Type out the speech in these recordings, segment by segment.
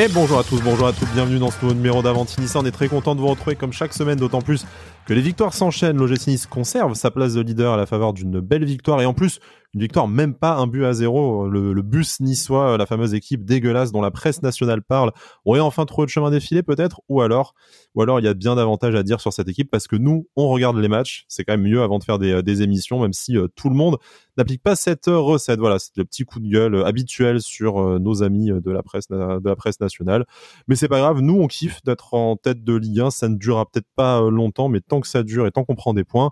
Et bonjour à tous, bonjour à toutes, bienvenue dans ce nouveau numéro d'Avantinissa. On est très content de vous retrouver comme chaque semaine, d'autant plus que les victoires s'enchaînent. L'OGC Nice conserve sa place de leader à la faveur d'une belle victoire et en plus une victoire même pas un but à zéro. Le, le bus niçois, la fameuse équipe dégueulasse dont la presse nationale parle, aurait enfin trouvé le chemin défilé peut-être ou alors ou alors il y a bien davantage à dire sur cette équipe parce que nous on regarde les matchs, c'est quand même mieux avant de faire des, des émissions même si euh, tout le monde n'applique pas cette recette. Voilà, c'est le petit coup de gueule habituel sur euh, nos amis de la presse nationale. Mais c'est pas grave, nous on kiffe d'être en tête de Ligue 1, ça ne durera peut-être pas euh, longtemps mais tant que ça dure et tant qu'on prend des points,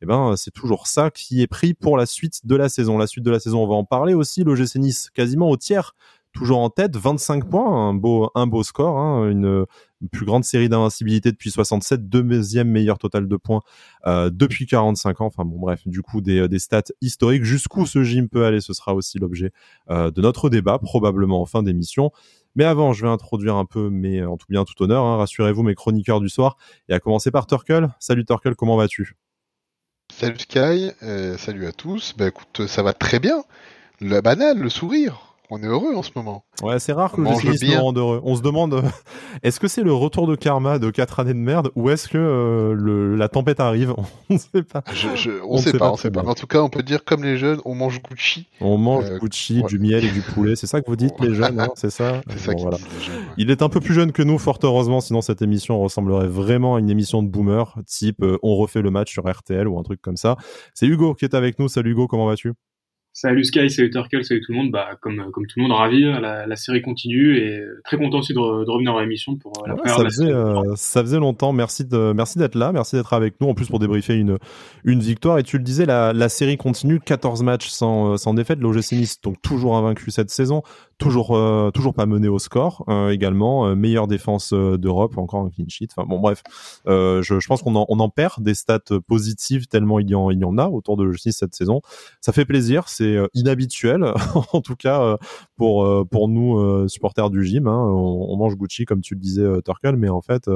eh ben c'est toujours ça qui est pris pour la suite de la saison. La suite de la saison, on va en parler aussi. L'OGC Nice quasiment au tiers, toujours en tête, 25 points, un beau un beau score, hein, une, plus grande série d'invincibilité depuis 67, deuxième meilleur total de points euh, depuis 45 ans. Enfin bon bref, du coup des, des stats historiques. Jusqu'où ce gym peut aller, ce sera aussi l'objet euh, de notre débat, probablement en fin d'émission. Mais avant, je vais introduire un peu, mais en tout bien, tout honneur, hein, rassurez-vous, mes chroniqueurs du soir. Et à commencer par Turkle. Salut Turkle, comment vas-tu? Salut Sky, euh, salut à tous. Bah écoute, ça va très bien. La banale, le sourire. On est heureux en ce moment. Ouais, c'est rare que le finisse nous rende heureux. On se demande, est-ce que c'est le retour de karma de 4 années de merde ou est-ce que euh, le, la tempête arrive? On ne sait pas. Je, je, on, ne sait, pas, on sait pas. En tout cas, on peut dire comme les jeunes, on mange Gucci. On mange euh, Gucci, du miel et du poulet. C'est ça que vous dites les jeunes, hein c'est ça? C'est ça bon, voilà. jeunes, ouais. Il est un peu plus jeune que nous, fort heureusement, sinon cette émission ressemblerait vraiment à une émission de boomer, type euh, on refait le match sur RTL ou un truc comme ça. C'est Hugo qui est avec nous. Salut Hugo, comment vas-tu? Salut Sky, salut Turkle, salut tout le monde. Bah, comme, comme tout le monde, ravi. La, la série continue et très content aussi de, de revenir dans l'émission pour la ouais, première ça faisait, euh, ça faisait longtemps. Merci d'être là. Merci d'être avec nous. En plus, pour débriefer une, une victoire. Et tu le disais, la, la série continue. 14 matchs sans, sans défaite. L'OGC Nice, donc toujours invaincu cette saison. Toujours, euh, toujours pas mené au score. Euh, également, meilleure défense d'Europe. Encore un clean sheet. Enfin, bon, bref. je, je pense qu'on en, on en perd des stats positives tellement il y en, il y en a autour de l'OGC Nice cette saison. Ça fait plaisir. C'est inhabituel, en tout cas pour pour nous supporters du gym. Hein. On, mange Gucci comme tu le disais, Turkel, mais en fait,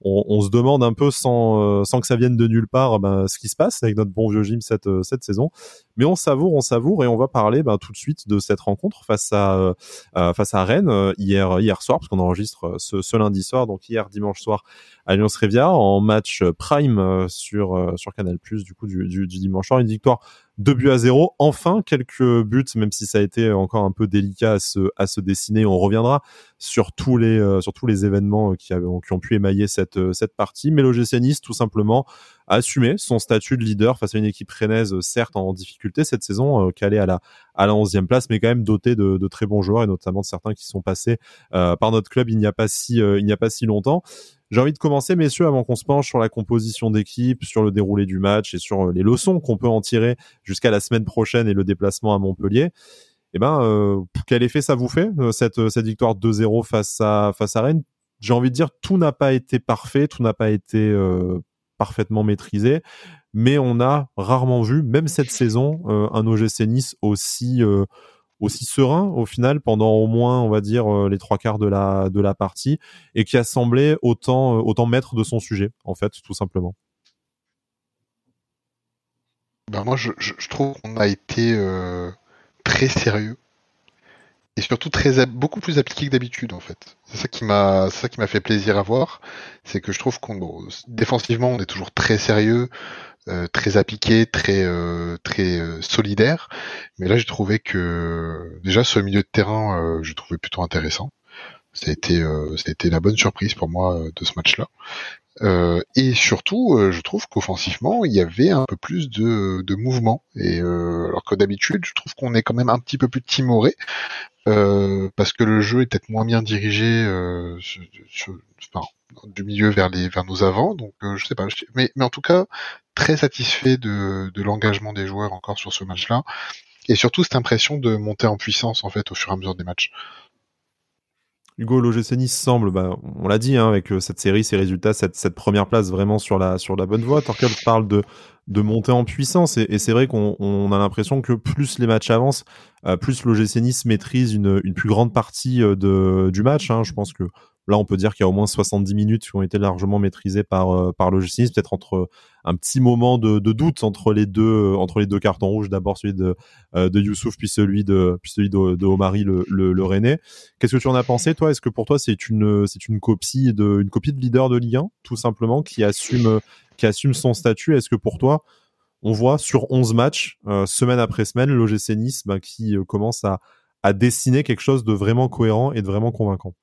on, se demande un peu sans sans que ça vienne de nulle part, ben, ce qui se passe avec notre bon vieux gym cette cette saison. Mais on savoure, on savoure, et on va parler ben, tout de suite de cette rencontre face à euh, face à Rennes hier hier soir, parce qu'on enregistre ce, ce, lundi soir, donc hier dimanche soir à Alliance Riviera en match prime sur sur Canal Plus du coup du, du, du dimanche soir, une victoire deux buts à zéro. Enfin, quelques buts, même si ça a été encore un peu délicat à se, à se dessiner. On reviendra sur tous les, euh, sur tous les événements qui, qui ont pu émailler cette, euh, cette partie. Mais l'OGC Nice, tout simplement, a assumé son statut de leader face à une équipe rennaise, certes en difficulté cette saison, euh, calée à la, à la 11e place, mais quand même dotée de, de très bons joueurs et notamment de certains qui sont passés euh, par notre club il n'y a si, il n'y a pas si longtemps. J'ai envie de commencer, messieurs, avant qu'on se penche sur la composition d'équipe, sur le déroulé du match et sur euh, les leçons qu'on peut en tirer jusqu'à la semaine prochaine et le déplacement à Montpellier. Eh ben, euh, quel effet ça vous fait euh, cette cette victoire 2-0 face à face à Rennes? J'ai envie de dire tout n'a pas été parfait, tout n'a pas été euh, parfaitement maîtrisé, mais on a rarement vu, même cette saison, euh, un OGC Nice aussi aussi serein au final pendant au moins on va dire les trois quarts de la de la partie et qui a semblé autant autant maître de son sujet en fait tout simplement. Ben moi je, je, trouve qu'on a été euh, très sérieux et surtout très beaucoup plus appliqué que d'habitude en fait. C'est ça qui m'a ça qui m'a fait plaisir à voir, c'est que je trouve qu'on défensivement on est toujours très sérieux, euh, très appliqué, très euh, très euh, solidaire. Mais là, j'ai trouvé que déjà ce milieu de terrain, euh, je trouvais plutôt intéressant. Ça a été ça a été la bonne surprise pour moi de ce match-là. et surtout, je trouve qu'offensivement, il y avait un peu plus de, de mouvement. Et alors que d'habitude, je trouve qu'on est quand même un petit peu plus timoré. Euh, parce que le jeu est peut-être moins bien dirigé euh, du milieu vers les vers nos avants donc euh, je sais pas mais mais en tout cas très satisfait de, de l'engagement des joueurs encore sur ce match-là et surtout cette impression de monter en puissance en fait au fur et à mesure des matchs. Hugo l'OGC semble, bah, on l'a dit hein, avec cette série, ces résultats, cette, première place vraiment sur la bonne voie. Torkel parle de monter en puissance et, c'est vrai qu'on on a l'impression que plus les matchs avancent, euh, plus l'OGC maîtrise une, plus grande partie euh, du match. Hein. Je pense que Là, on peut dire qu'il y a au moins 70 minutes qui ont été largement maîtrisées par euh, par le peut-être entre un petit moment de, doute entre les deux euh, entre les deux cartons rouges, d'abord celui de euh, Youssouf puis celui de puis celui de, le le, Rennais. Qu'est-ce que tu en as pensé toi? Est-ce que pour toi c'est une copie de une copie de leader de Ligue 1 tout simplement qui assume son statut? Est-ce que pour toi on voit sur 11 matchs, semaine après semaine, l'OGC Nice bah, qui commence à dessiner quelque chose de vraiment cohérent et de vraiment convaincant?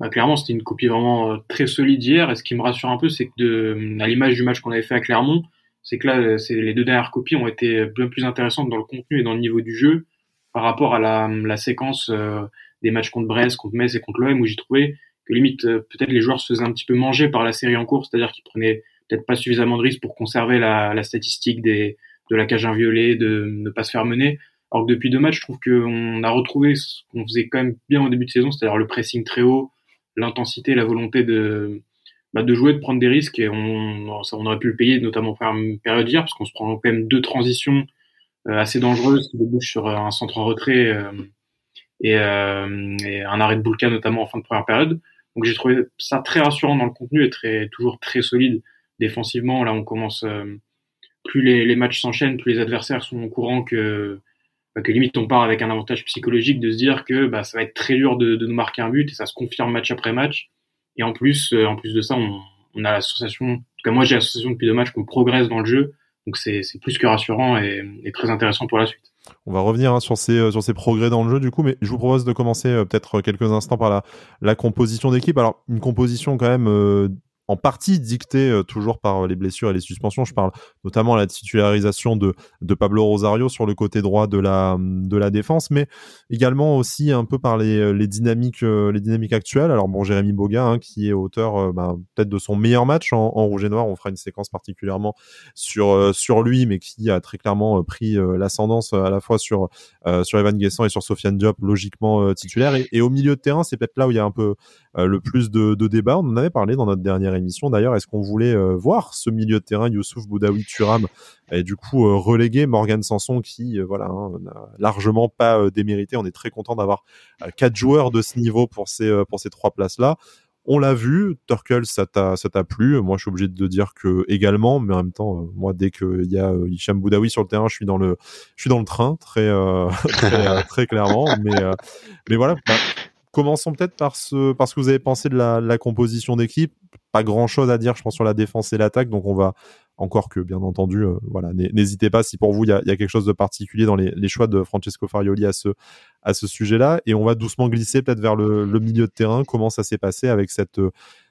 Bah, clairement, c'était une copie vraiment euh, très solide hier. Et ce qui me rassure un peu, c'est que de, à l'image du match qu'on avait fait à Clermont, c'est que là, euh, c'est, les deux dernières copies ont été bien plus intéressantes dans le contenu et dans le niveau du jeu par rapport à la, la séquence euh, des matchs contre Brest, contre Metz et contre l'OM où j'ai trouvé que limite peut-être les joueurs se faisaient un petit peu manger par la série en cours, c'est-à-dire qu'ils prenaient peut-être pas suffisamment de risques pour conserver la, la statistique des, de la cage inviolée, de ne pas se faire mener. Alors que depuis deux matchs, je trouve qu'on a retrouvé ce qu'on faisait quand même bien au début de saison, c'est-à-dire le pressing très haut, l'intensité, la volonté de, bah, de jouer, de prendre des risques. Et on, on aurait pu le payer, notamment pour une période hier, parce qu'on se prend quand même deux transitions euh, assez dangereuses qui débouchent sur un centre en retrait euh, et, euh, et, un arrêt de Boulka, notamment en fin de première période. Donc j'ai trouvé ça très rassurant dans le contenu et très, toujours très solide défensivement. Là, on commence, plus les, les matchs s'enchaînent, plus les adversaires sont au courant que que limite on part avec un avantage psychologique de se dire que bah, ça va être très dur de, de, nous marquer un but et ça se confirme match après match. Et en plus, euh, en plus de ça, on, on a l'association, en tout cas moi j'ai l'association depuis deux matchs qu'on progresse dans le jeu, donc c'est plus que rassurant et, et, très intéressant pour la suite. On va revenir hein, sur ces euh, sur ces progrès dans le jeu du coup, mais je vous propose de commencer euh, peut-être quelques instants par la la composition d'équipe. Alors une composition quand même en partie dicté euh, toujours par euh, les blessures et les suspensions. Je parle notamment de la titularisation de, de Pablo Rosario sur le côté droit de la, de la défense, mais également aussi un peu par les, euh, les dynamiques, les dynamiques actuelles. Alors bon, Jérémy Boga, hein, qui est auteur bah, peut-être de son meilleur match en, rouge et noir. On fera une séquence particulièrement sur, sur lui, mais qui a très clairement pris l'ascendance à la fois sur, sur Evan Guessant et sur Sofiane Diop, logiquement titulaire. Et, au milieu de terrain, c'est peut-être là où il y a un peu le plus de, de débats. On en avait parlé dans notre dernière émission. D'ailleurs, est-ce qu'on voulait euh, voir ce milieu de terrain, Youssouf Boudaoui Turam, et du coup euh, reléguer Morgan Sanson, qui voilà hein, largement pas démérité. On est très content d'avoir quatre joueurs de ce niveau pour ces pour ces trois places là. On l'a vu, Turkel, ça t'a, ça t'a plu. Moi, je suis obligé de dire que également, mais en même temps, moi, dès qu'il y a Hicham Boudaoui sur le terrain, je suis dans le, je suis dans le train, très, très, clairement. Mais, mais voilà, bah, Commençons peut-être par ce, que vous avez pensé de la, composition d'équipe. Pas grand chose à dire, je pense, sur la défense et l'attaque. Donc, on va encore que, bien entendu, euh, voilà, n'hésitez pas si pour vous il y a, quelque chose de particulier dans les, les, choix de Francesco Farioli à ce, à ce sujet-là. Et on va doucement glisser peut-être vers le, le, milieu de terrain. Comment ça s'est passé avec cette,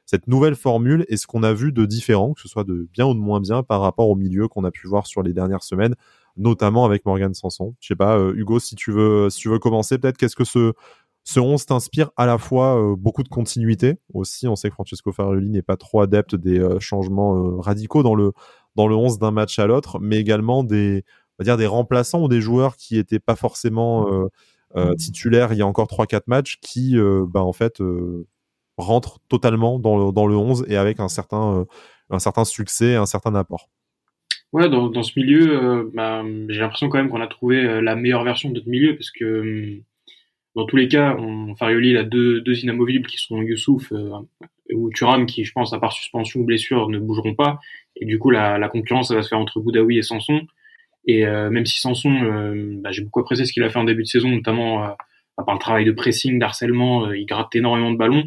cette nouvelle formule et ce qu'on a vu de différent, que ce soit de bien ou de moins bien par rapport au milieu qu'on a pu voir sur les dernières semaines, notamment avec Morgan Sanson. Je sais pas, euh, Hugo, si tu veux, si tu veux commencer, peut-être qu'est-ce que ce ce 11 t'inspire à la fois euh, beaucoup de continuité aussi. On sait que Francesco Farioli n'est pas trop adepte des euh, changements euh, radicaux dans le dans le 11 d'un match à l'autre, mais également des on va dire des remplaçants ou des joueurs qui étaient pas forcément titulaires il y a encore 3-4 matchs qui bah, en fait rentrent totalement dans le, dans le 11 et avec un certain un certain succès, un certain apport. Ouais, dans, dans ce milieu, bah, j'ai l'impression quand même qu'on a trouvé la meilleure version de notre milieu parce que hum, dans tous les cas, on, Farioli il a deux, deux inamovibles qui sont Youssouf euh, ou Turam qui, je pense, à part suspension ou blessure, ne bougeront pas. Et du coup, la, la concurrence, ça va se faire entre Boudaoui et Sanson. Et euh, même si Sanson, euh, bah, j'ai beaucoup apprécié ce qu'il a fait en début de saison, notamment euh, par le travail de pressing, d'harcèlement, il gratte énormément de ballons.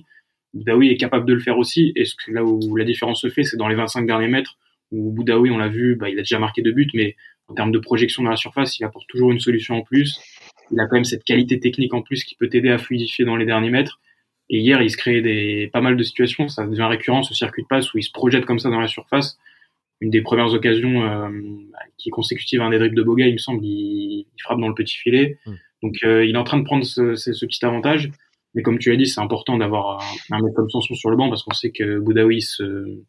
Boudaoui est capable de le faire aussi. Et là où la différence se fait, c'est dans les 25 derniers mètres, où Boudaoui, on l'a vu, bah, il a déjà marqué deux buts, mais en termes de projection dans la surface, il apporte toujours une solution en plus il a quand même cette qualité technique en plus qui peut t'aider à fluidifier dans les derniers mètres. Et hier, il se crée des, pas mal de situations. Ça devient récurrent, ce circuit de passe où il se projette comme ça dans la surface. Une des premières occasions euh, qui est consécutive à un des dribbles de Boga, il me semble, il, frappe dans le petit filet. Hmm. Donc, euh, il est en train de prendre ce, ce, petit avantage. Mais comme tu l'as dit, c'est important d'avoir un, mec comme Sanson sur le banc parce qu'on sait que Boudaoui se,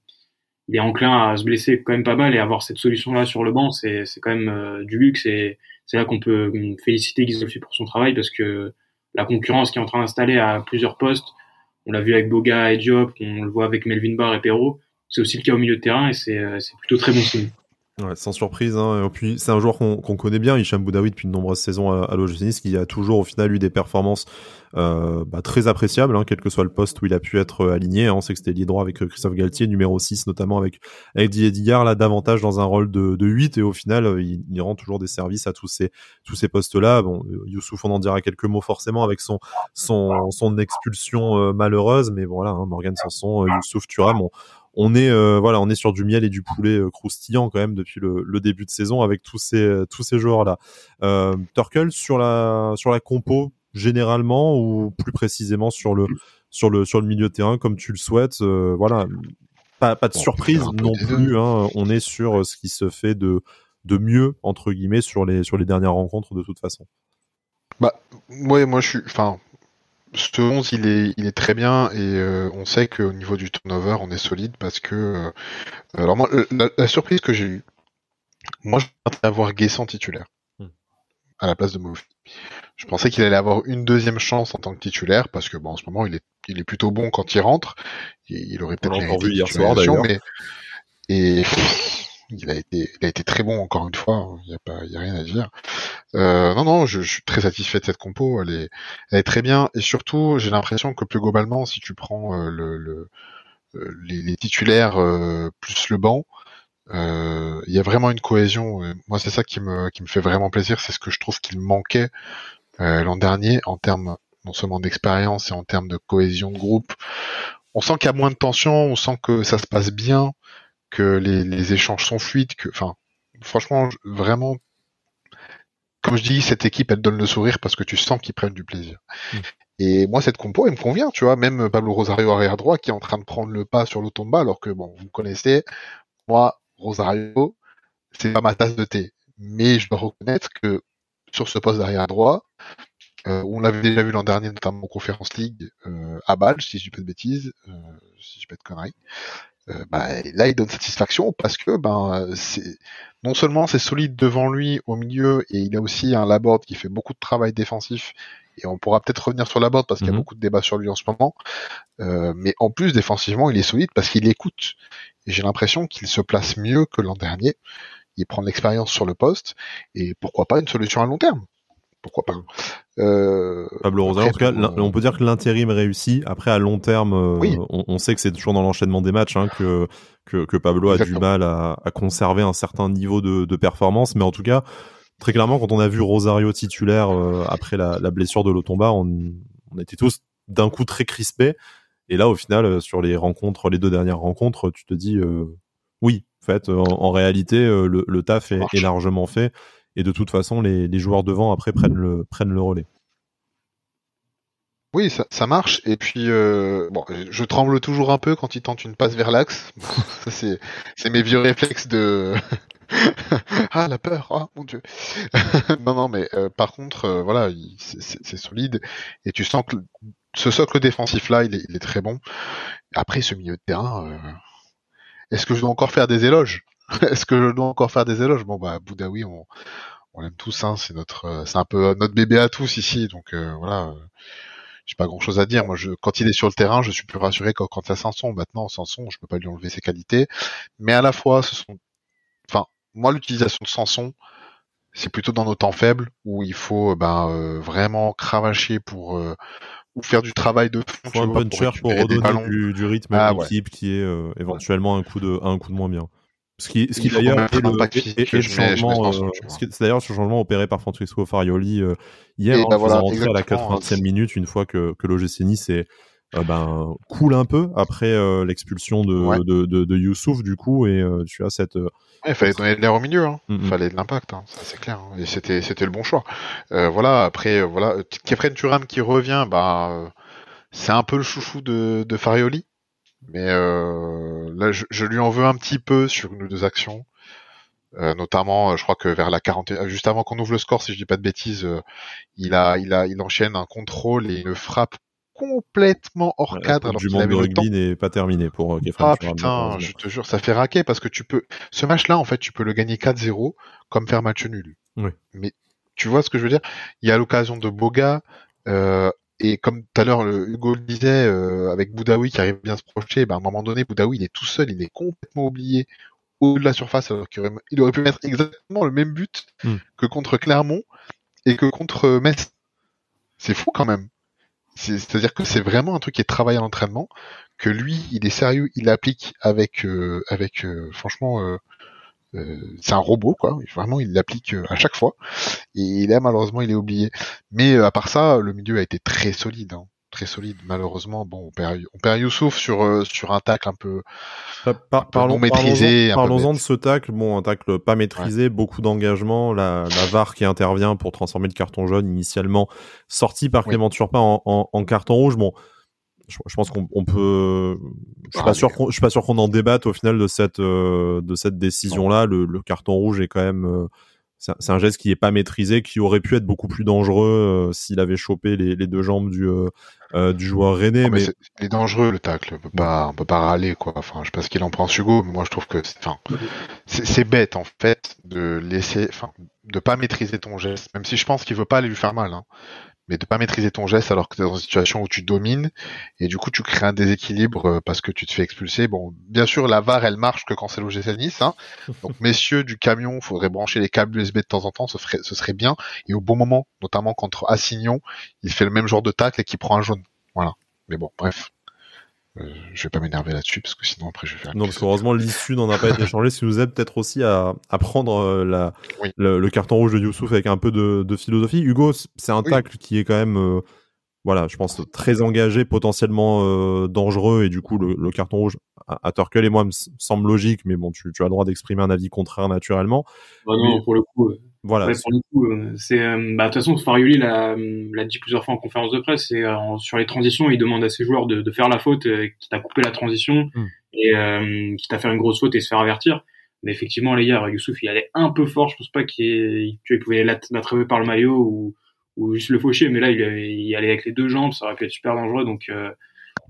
il est enclin à se blesser quand même pas mal et avoir cette solution-là sur le banc, c'est quand même euh, du luxe et c'est là qu'on peut féliciter Gisolfi pour son travail parce que la concurrence qui est en train d'installer à plusieurs postes, on l'a vu avec Boga et Diop, on le voit avec Melvin Barr et Perrault, c'est aussi le cas au milieu de terrain et c'est euh, plutôt très bon signe. Sans surprise. Hein. Et puis c'est un joueur qu'on connaît bien, Hicham Boudaoui, depuis de nombreuses saisons à, à l'OGC qui a toujours au final eu des performances euh, bah, très appréciables, hein, quel que soit le poste où il a pu être euh, aligné. Hein. On sait que c'était lié droit avec euh, Christophe Galtier, numéro 6 notamment avec, avec Didier là davantage dans un rôle de, de 8 et au final il, il, rend toujours des services à tous ces, tous ces postes-là. Bon, Youssouf, on en dira quelques mots forcément avec son, son, son expulsion malheureuse, mais voilà, hein, Morgan Sanson, Youssouf Thuram, on, on est euh, voilà, on est sur du miel et du poulet euh, croustillant quand même depuis le, le, début de saison avec tous ces euh, tous ces joueurs là. Euh, Turkel sur la sur la compo généralement ou plus précisément sur le sur le sur le milieu de terrain comme tu le souhaites. voilà, pas, pas de surprise non plus. Hein, on est sur ce qui se fait de de mieux entre guillemets sur les sur les dernières rencontres de toute façon. Bah ouais, moi je suis, enfin ce 11, il est, il est très bien et euh, on sait qu'au niveau du turnover, on est solide parce que. Euh, alors moi, la, surprise que j'ai eue, moi, je pensais avoir Guessant titulaire hmm. à la place de Mofi. Je pensais qu'il allait avoir une deuxième chance en tant que titulaire parce que bon, en ce moment, il est, il est plutôt bon quand il rentre. Il, il aurait peut-être vu hier soir d'ailleurs. Mais... Et il a été, il a été très bon encore une fois. Il n'y a pas, il y a rien à dire. Euh, non, non, je, suis très satisfait de cette compo. Elle est, elle est très bien. Et surtout, j'ai l'impression que plus globalement, si tu prends euh, le, le euh, les, titulaires euh, plus le banc, il y a vraiment une cohésion. moi, c'est ça qui me, qui me fait vraiment plaisir. C'est ce que je trouve qu'il manquait l'an dernier en termes non seulement d'expérience et en termes de cohésion de groupe. On sent qu'il y a moins de tension, on sent que ça se passe bien que les, échanges sont fluides, que, enfin, franchement, vraiment, comme je dis, cette équipe, elle donne le sourire parce que tu sens qu'ils prennent du plaisir. Mm. Et moi, cette compo, elle me convient, tu vois. Même Pablo Rosario arrière droit qui est en train de prendre le pas sur l'automba, alors que bon, vous connaissez, moi, Rosario, c'est pas ma tasse de thé. Mais je dois reconnaître que sur ce poste d'arrière droit, euh, on l'avait déjà vu l'an dernier, notamment en Conférence League, euh, à Bâle, si je dis pas de bêtises, euh, si je dis pas de conneries. Euh, bah, là il donne satisfaction parce que ben c'est non seulement c'est solide devant lui au milieu et il a aussi un Laborde qui fait beaucoup de travail défensif et on pourra peut-être revenir sur Laborde parce qu'il y a mhm. beaucoup de débats sur lui en ce moment euh, mais en plus défensivement il est solide parce qu'il écoute. Et j'ai l'impression qu'il se place mieux que l'an dernier. Il prend l'expérience sur le poste et pourquoi pas une solution à long terme pourquoi pas. Euh, Pablo Rosa, en tout cas, on peut dire que l'intérim réussit. Après, à long terme, euh, on, sait que c'est toujours dans l'enchaînement des matchs hein, que, que, Pablo a du mal à, conserver un certain niveau de, performance. Mais en tout cas, très clairement, quand on a vu Rosario titulaire euh, après la, blessure de Lotomba, on, on était tous d'un coup très crispés. Et là, au final, sur les rencontres, les deux dernières rencontres, tu te dis, oui, en fait, en, réalité, le, le, taf est, est largement fait et de toute façon les, joueurs devant après prennent le relais. Oui, ça, marche. Et puis, euh, bon, je tremble toujours un peu quand il tente une passe vers l'axe. c'est, mes vieux réflexes de ah la peur, ah mon dieu. non, non, mais euh, par contre, euh, voilà, c'est, solide et tu sens que ce socle défensif là, il est, très bon. Après, ce milieu de terrain, est-ce que je dois encore faire des éloges? Est-ce que je dois encore faire des éloges? Bon bah Boudaoui, on, on l'aime tous, hein, c'est notre, euh, c'est un peu notre bébé à tous ici, donc euh, voilà. Euh, j'ai pas grand chose à dire. Moi, je, quand il est sur le terrain, je suis plus rassuré que quand il y a Sanson. Maintenant, Sanson, je peux pas lui enlever ses qualités, mais à la fois, ce sont, enfin, moi, l'utilisation de Sanson, c'est plutôt dans nos temps faibles où il faut ben vraiment cravacher pour ou faire du travail de fond. Faut un puncher pour, redonner du, du, rythme à ah, l'équipe qui est éventuellement un coup de un coup de moins bien. Ce qui, ce qui d'ailleurs est, le, changement, euh, c'est d'ailleurs ce changement opéré par Francesco Farioli euh, hier, en hein, bah rentrer à la 80e minute une fois que, que l'OGC Nice est, euh, ben, coule un peu après euh, l'expulsion de, de, de, de, Youssouf du coup et euh, tu as cette il fallait donner de l'air au milieu hein. il fallait de l'impact hein. c'est clair hein. et c'était c'était le bon choix voilà après voilà Kefren Turam qui revient bah c'est un peu le chouchou de, de Farioli mais euh, là, je, lui en veux un petit peu sur une ou deux actions. Euh, notamment, euh, je crois que vers la 40, juste avant qu'on ouvre le score, si je dis pas de bêtises, il a, il a, il enchaîne un contrôle et une frappe complètement hors cadre. Alors du monde de rugby n'est pas terminé pour Ah putain, je te jure, ça fait raquer parce que tu peux, ce match-là, en fait, tu peux le gagner 4-0 comme faire match nul. Oui. Mais tu vois ce que je veux dire? Il y a l'occasion de Boga, euh, et comme tout à l'heure Hugo le disait, euh, avec Boudaoui qui arrive bien à se projeter, ben, à un moment donné, Boudaoui il est tout seul, il est complètement oublié au de la surface alors qu'il aurait, il aurait pu mettre exactement le même but Hmm. que contre Clermont et que contre Metz. C'est fou quand même. C'est- C'est-à-dire que c'est vraiment un truc qui est travaillé à l'entraînement, que lui, il est sérieux, il l'applique avec, euh, avec euh, franchement, euh, c'est un robot quoi. Vraiment, il l'applique euh, à chaque fois. Et là, malheureusement, il est oublié. Mais euh, à part ça, le milieu a été très solide. hein. Très solide. Malheureusement, bon, on perd, on perd Youssouf sur sur un tacle un peu Par- par- peu parlons, non maîtrisé, Parlons-en de ce tacle. Bon, un tacle pas maîtrisé, beaucoup d'engagement. La, la VAR qui intervient pour transformer le carton jaune initialement sorti par Oui. Clément Turpin en, en- en carton rouge. Bon, je, je pense qu'on on peut. Je suis Ah, pas sûr je suis pas sûr qu'on en débatte au final de cette euh, de cette décision-là. Le, le carton rouge est quand même. euh, c'est un- geste qui est pas maîtrisé, qui aurait pu être beaucoup plus dangereux euh, s'il avait chopé les, les deux jambes du euh, du joueur rennais. Non, mais mais c'est- dangereux le tacle, on peut pas, on peut pas râler quoi. Enfin, je sais pas ce qu'il en pense Hugo, mais moi je trouve que, c'est- bête en fait de laisser, enfin, de pas maîtriser ton geste, même si je pense qu'il veut pas aller lui faire mal, hein, mais de pas maîtriser ton geste alors que tu es dans une situation où tu domines et du coup tu crées un déséquilibre euh, parce que tu te fais expulser. Bon, bien sûr la VAR elle marche que quand c'est l'OGC Nice, hein. donc messieurs du camion, faudrait brancher les câbles USB de temps en temps, ce serait, ce serait bien et au bon moment, notamment contre Assignon, il fait le même genre de tacle et qui prend un jaune. Voilà. Mais bon, bref. Euh, je vais pas m'énerver là-dessus parce que sinon après je vais faire. Non, parce qu'heureusement, l'issue n'en a pas été changée, ce qui nous aide peut-être aussi à, à prendre euh, la, Oui. le, le carton rouge de Youssouf avec un peu de, de philosophie. Hugo, c'est un Oui. tacle qui est quand même, euh, voilà, je pense, très engagé, potentiellement euh, dangereux, et du coup, le, le carton rouge, à, à Turkel et moi, me semble logique, mais bon, tu, tu as le droit d'exprimer un avis contraire naturellement. Bah non, Mais- pour le coup, euh, Voilà. ouais, pour le coup, euh, c'est, euh, bah, de toute façon, Farioli l'a, l'a dit plusieurs fois en conférence de presse, c'est euh, sur les transitions, il demande à ses joueurs de, de faire la faute, euh, qui t'a coupé la transition Hmm. et euh, qui t'a fait une grosse faute et se faire avertir. Mais effectivement, les gars, Youssouf, il allait un peu fort. Je pense pas qu'il, pouvait l'att- l'attraper par le maillot ou, ou juste le faucher. Mais là, il, il allait avec les deux jambes. Ça aurait pu être super dangereux. Donc,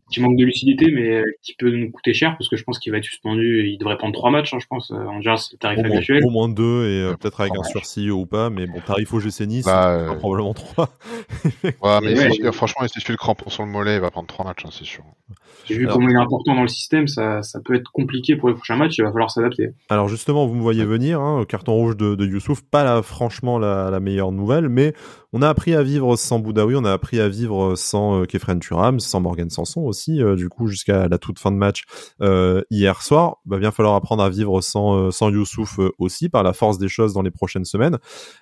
petit manque de lucidité, mais euh, qui peut nous coûter cher parce que je pense qu'il va être suspendu. Il devrait prendre trois matchs, hein, je pense. Euh, En général, c'est le tarif Au moins, habituel. au moins deux, et euh, peut-être avec un sursis ou pas, mais bon, tarif au GC Nice, Bah, euh, probablement trois. Ouais, mais Ouais. sûr, franchement, il suffit le crampon sur le mollet, il va prendre trois matchs, hein, c'est sûr. J'ai vu Alors- comment il est important dans le système, ça, ça peut être compliqué pour les prochains matchs, il va falloir s'adapter. Alors justement, vous me voyez venir, hein, carton rouge de, de Youssouf, pas franchement la, la meilleure nouvelle, mais on a appris à vivre sans Boudaoui, on a appris à vivre sans euh, Kefren Turam, sans Morgan Sanson aussi, euh, du coup jusqu'à la toute fin de match euh, hier soir. Va bien falloir apprendre à vivre sans, sans Youssouf aussi, par la force des choses dans les prochaines semaines.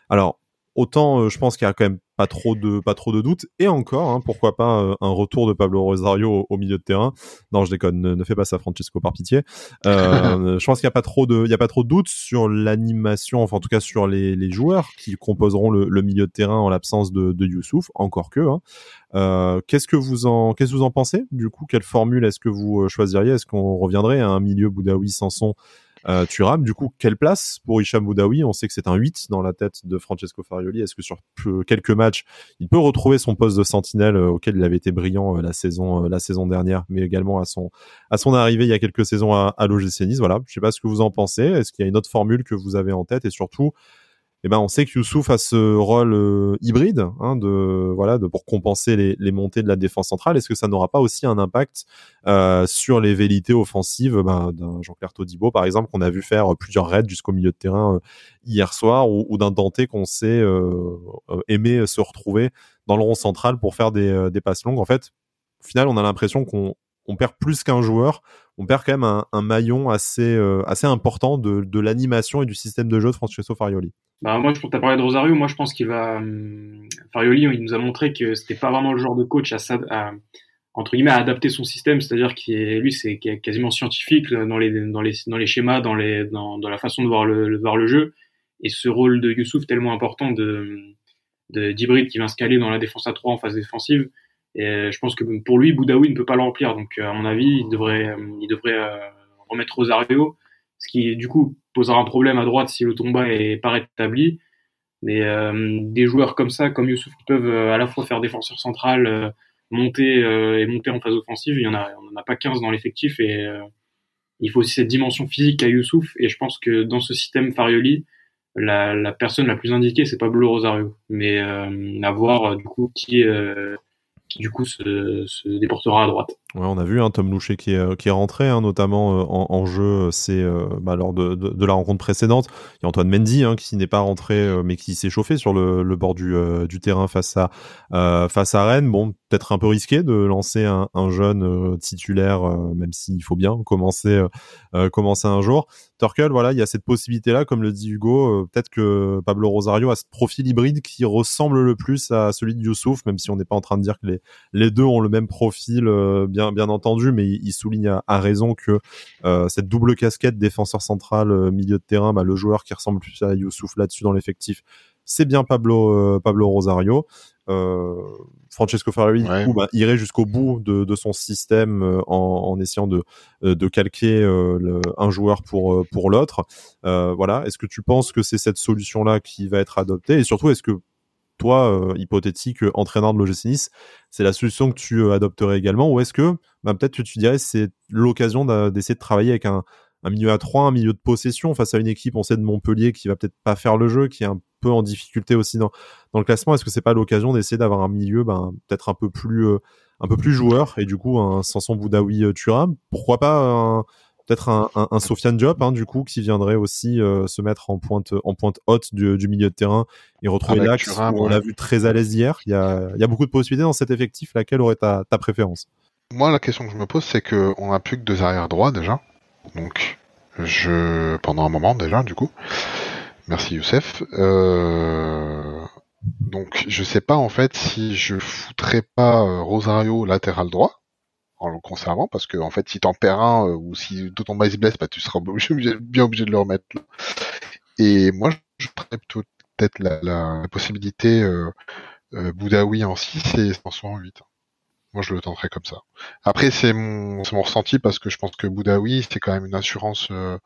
Alors autant, je pense qu'il y a quand même pas trop de pas trop de doutes, et encore, hein, pourquoi pas euh, un retour de Pablo Rosario au, au milieu de terrain. Non, je déconne, ne, ne fais pas ça, Francesco, par pitié. Euh, je pense qu'il n'y a pas trop de, il y a pas trop de doutes sur l'animation, enfin en tout cas sur les, les joueurs qui composeront le, le milieu de terrain en l'absence de, de Youssouf, encore que. Hein. Euh, qu'est-ce que vous en, qu'est-ce que vous en pensez? Du coup, quelle formule est-ce que vous euh, choisiriez? Est-ce qu'on reviendrait à un milieu Boudaoui Sanson euh, Du coup, quelle place pour Hicham Boudaoui? On sait que c'est un 8 dans la tête de Francesco Farioli. Est-ce que sur quelques matchs, il peut retrouver son poste de sentinelle euh, auquel il avait été brillant euh, la saison, euh, la saison dernière, mais également à son à son arrivée il y a quelques saisons à, à l'OGC. Voilà, je sais pas ce que vous en pensez. Est-ce qu'il y a une autre formule que vous avez en tête? Et surtout, eh ben on sait que Youssouf a ce rôle euh, hybride, hein, de voilà, de pour compenser les, les montées de la défense centrale. Est-ce que ça n'aura pas aussi un impact euh, sur les velléités offensives ben, d'un Jean-Claire Todibo, par exemple, qu'on a vu faire plusieurs raids jusqu'au milieu de terrain euh, hier soir, ou, ou d'un Dante qu'on sait euh, aimer se retrouver dans le rond central pour faire des, des passes longues? En fait, au final, on a l'impression qu'on on perd plus qu'un joueur, on perd quand même un, maillon assez, euh, assez important de, l'animation et du système de jeu de Francesco Farioli. Bah, moi, je pense que tu as parlé de Rosario. Moi, je pense qu'il va. hum, Farioli, il nous a montré que c'était pas vraiment le genre de coach à, entre guillemets, à adapter son système. C'est-à-dire qu'il est, lui, c'est qui est quasiment scientifique dans les, schémas, dans la façon de voir le, jeu. Et ce rôle de Youssouf tellement important de, de, d'hybride qui vient se caler dans la défense à 3 en phase défensive. Et euh, je pense que pour lui, Boudaoui ne peut pas le. Donc, euh, à mon avis, il devrait, euh, il devrait remettre Rosario, ce qui, du coup, posera un problème à droite si le Tomba est pas rétabli. Mais euh, des joueurs comme ça, comme Youssouf, qui peuvent à la fois faire défenseur central, monter et monter en phase offensive, il y en a, on en a pas 15 dans l'effectif et euh, il faut aussi cette dimension physique à Youssouf. Et je pense que dans ce système Farioli, la, la personne la plus indiquée, c'est Pablo Rosario. Mais euh, à du coup qui, qui du coup se, se déportera à droite. Ouais, on a vu hein, Tom Louchet qui est, est rentré, hein, notamment euh, en, jeu, c'est euh, bah, lors de, la rencontre précédente. Il y a Antoine Mendy hein, qui n'est pas rentré, euh, mais qui s'est chauffé sur le, bord du, terrain face à Rennes. Bon, peut-être un peu risqué de lancer un, un jeune titulaire, même s'il faut bien commencer commencer un jour. Turkel, voilà, il y a cette possibilité-là, comme le dit Hugo. peut-être que Pablo Rosario a ce profil hybride qui ressemble le plus à celui de Youssouf, même si on n'est pas en train de dire que les les deux ont le même profil bien bien, entendu, mais il, souligne à, raison que euh, cette double casquette défenseur central, euh, milieu de terrain, bah, le joueur qui ressemble plus à Youssouf là-dessus dans l'effectif, c'est bien Pablo euh, Pablo Rosario. Francesco Ferrari bah, irait jusqu'au bout de, son système en, essayant de, de calquer un joueur pour pour l'autre. voilà. Est-ce que tu penses que c'est cette solution là qui va être adoptée? Et surtout est-ce que toi, euh, hypothétique euh, entraîneur de l'OGC Nice, c'est la solution que tu euh, adopterais également Ou est-ce que bah, peut-être que tu dirais c'est l'occasion d'essayer de travailler avec un, milieu à 3, un milieu de possession face à une équipe, on sait de Montpellier, qui va peut-être pas faire le jeu, qui est un peu en difficulté aussi dans, le classement. Est-ce que c'est pas l'occasion d'essayer d'avoir un milieu ben, peut-être un peu plus un peu plus joueur et du coup un Sanson Boudaoui Thuram? Pourquoi pas un peut-être un, un, un, Sofiane Diop hein, du coup qui viendrait aussi euh, se mettre en pointe en pointe haute du, du milieu de terrain et retrouver l'axe on l'a vu très à l'aise hier. Il y a, il y a beaucoup de possibilités dans cet effectif. Laquelle aurait ta, ta préférence? Moi la question que je me pose c'est que on a plus que deux arrières droits déjà. Donc je pendant un moment déjà du coup. Merci Youssef. Euh... donc je sais pas en fait si je foutrais pas euh, Rosario latéral droit en le conservant parce que en fait si t'en perds un euh, ou si ton bas se blesse bah tu seras bien obligé de le remettre et moi je ferais plutôt peut-être la, la, possibilité euh, euh, Boudaoui en 6 et Sanson en 8 moi je le tenterais comme ça. Après c'est mon mon ressenti parce que je pense que Boudaoui c'est quand même une assurance euh,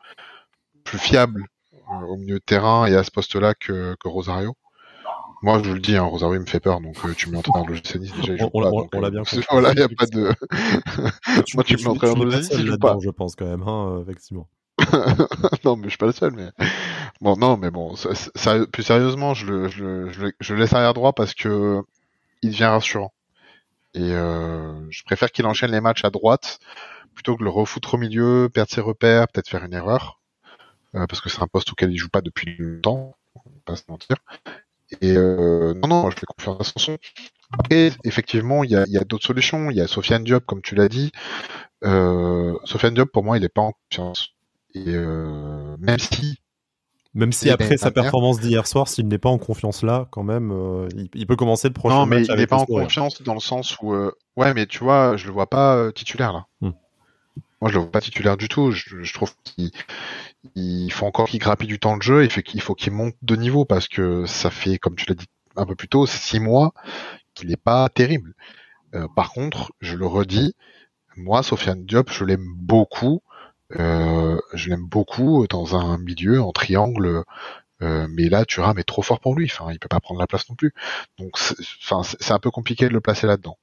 plus fiable au milieu de terrain et à ce poste là que, que Rosario moi, je vous le dis, hein, Rosario me fait peur, donc euh, tu me mets en de déjà, il On, on, on l'a bien compris. Voilà, il n'y a pas de... Moi, tu, me mets en je joue pas. Je pense quand même, hein, effectivement. non, mais je suis pas le seul, mais... Bon, non, mais bon, ça, ça, plus sérieusement, je le, je, le, je, le, je laisse arrière droit parce que il devient rassurant. Et euh, je préfère qu'il enchaîne les matchs à droite plutôt que le refoutre au milieu, perdre ses repères, peut-être faire une erreur. Euh, parce que c'est un poste auquel il joue pas depuis longtemps, on va pas se mentir. Et euh, non, non, je fais confiance à Sanson. Après, effectivement, il y a, y a d'autres solutions. Il y a Sofiane Diop, comme tu l'as dit. Euh, Sofiane Diop, pour moi, il n'est pas en confiance. Et euh, même si même si après sa performance d'hier soir, s'il n'est pas en confiance là, quand même, euh, il, peut commencer le prochain non, mais il n'est pas en confiance dans le sens où, ouais, mais tu vois, je le vois pas titulaire là. Hmm. Moi, je le vois pas titulaire du tout. Je, je trouve qu'il il faut encore qu'il grappille du temps de jeu, il, faut qu'il monte de niveau parce que ça fait, comme tu l'as dit un peu plus tôt, six mois qu'il n'est pas terrible. Euh, par contre, je le redis, moi, Sofiane Diop, je l'aime beaucoup. Euh, je l'aime beaucoup dans un milieu en triangle, euh, mais là, Thuram est trop fort pour lui. Enfin, il peut pas prendre la place non plus. Donc, enfin, c'est un peu compliqué de le placer là-dedans.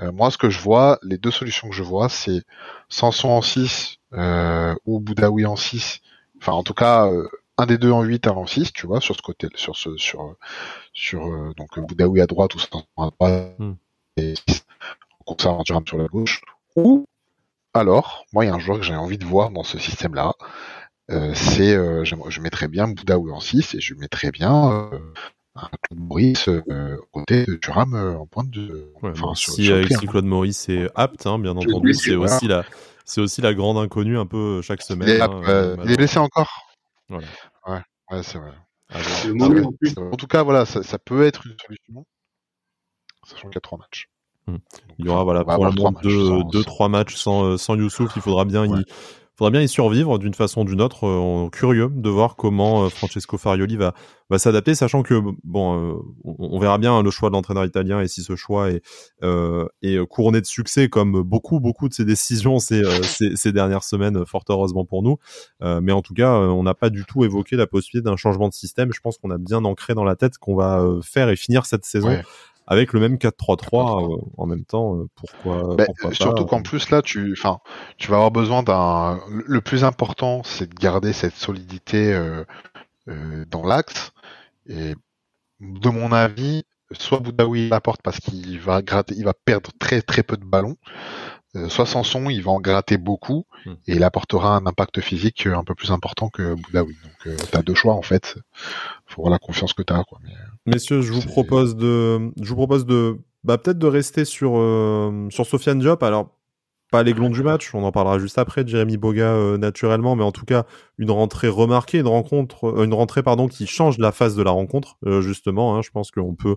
Moi, ce que je vois, les deux solutions que je vois, c'est Sanson en 6 ou Boudaoui en 6 Enfin, en tout cas, euh, un des deux en 8, un en 6, tu vois, sur ce côté, sur ce, sur, sur, euh, donc Boudaoui à droite ou à droite, hmm. et on conserve Thuram sur la gauche. Ou, alors, moi, il y a un joueur que j'ai envie de voir dans ce système-là, euh, c'est, euh, je, mettrais bien Boudaoui en 6 et je mettrais bien euh, Maurice euh, côté de Thuram en pointe de. enfin, si, si Claude Maurice est apte, hein, bien entendu, c'est aussi la c'est aussi la grande inconnue un peu chaque semaine. Il, hein, euh, il est blessé encore. Voilà. Ouais, ouais c'est vrai. Ah, en, tout cas, voilà, ça, ça, peut être une solution, sachant qu'il y a trois matchs. Hmm. il y aura voilà, probablement deux, deux, trois matchs sans, euh, sans Youssouf. Il faudra bien y, faudra bien y survivre d'une façon ou d'une autre. Euh, curieux de voir comment euh, Francesco Farioli va, s'adapter, sachant que bon, euh, on, verra bien le choix de l'entraîneur italien et si ce choix est, couronné de succès, comme beaucoup beaucoup de ses décisions ces, dernières semaines, fort heureusement pour nous. mais en tout cas, on n'a pas du tout évoqué la possibilité d'un changement de système. Je pense qu'on a bien ancré dans la tête qu'on va faire et finir cette saison avec le même 4-3-3 euh, en même temps. Euh, pourquoi, bah, Surtout qu'en plus là, tu, enfin, tu vas avoir besoin d'un. Le plus important, c'est de garder cette solidité euh, dans l'axe. Et de mon avis, soit Boudaoui la porte parce qu'il va gratter, il va perdre très très peu de ballons. Euh, soit Sanson, il va en gratter beaucoup Hmm. et il apportera un impact physique un peu plus important que Boudaoui. Donc euh, t'as deux choix en fait. Faut voir la confiance que t'as quoi. Mais, Messieurs, je vous propose de, je vous propose de, bah, peut-être de rester sur, euh, sur Sofiane Diop. Alors, pas l'aiglon du match, on en parlera juste après, de Boga euh, naturellement, mais en tout cas, une rentrée remarquée, une rencontre, euh, une rentrée, pardon, qui change la phase de la rencontre, euh, justement, hein, je pense qu'on peut,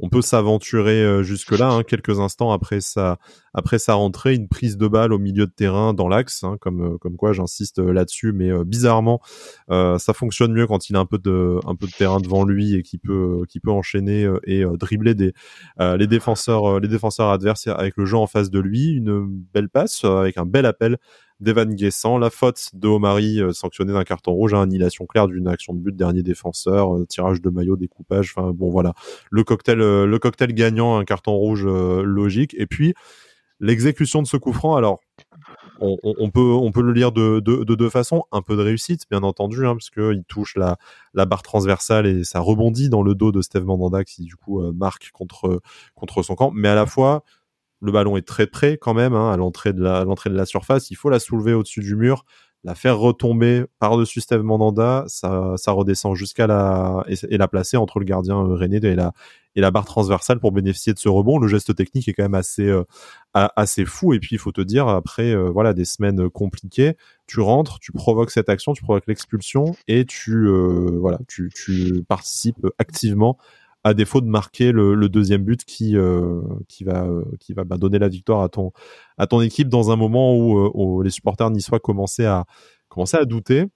on peut s'aventurer euh, jusque-là, hein, quelques instants après sa, après sa rentrée, une prise de balle au milieu de terrain dans l'axe, hein, comme, comme quoi j'insiste là-dessus, mais bizarrement, ça fonctionne mieux quand il a un peu de, un peu de terrain devant lui et qui peut, qui peut enchaîner et dribbler des, les défenseurs, les défenseurs adverses avec le jeu en face de lui. Une belle passe euh, avec un bel appel d'Evan Guessant. La faute de Omari euh, sanctionnée d'un carton rouge, hein, annihilation claire d'une action de but, dernier défenseur, euh, tirage de maillot, découpage. Enfin bon voilà, le cocktail, le cocktail gagnant, un carton rouge logique. Et puis l'exécution de ce coup franc. Alors on, peut on peut le lire de, de, de deux façons un peu de réussite bien entendu hein, parce que il touche la la barre transversale et ça rebondit dans le dos de Steve Mandanda qui du coup marque contre contre son camp mais à la fois le ballon est très près quand même hein, à l'entrée de la l'entrée de la surface. Il faut la soulever au-dessus du mur la faire retomber par-dessus Steve Mandanda. Ça ça redescend jusqu'à la et, la placer entre le gardien euh, René et la et la barre transversale pour bénéficier de ce rebond. Le geste technique est quand même assez euh, assez fou. Et puis il faut te dire après euh, voilà des semaines compliquées tu rentres tu provoques cette action tu provoques l'expulsion et tu euh, voilà tu, tu participes activement à défaut de marquer le, le deuxième but qui euh, qui va euh, qui va bah, donner la victoire à ton à ton équipe dans un moment où, euh, où les supporters niçois commençaient à commençaient à douter.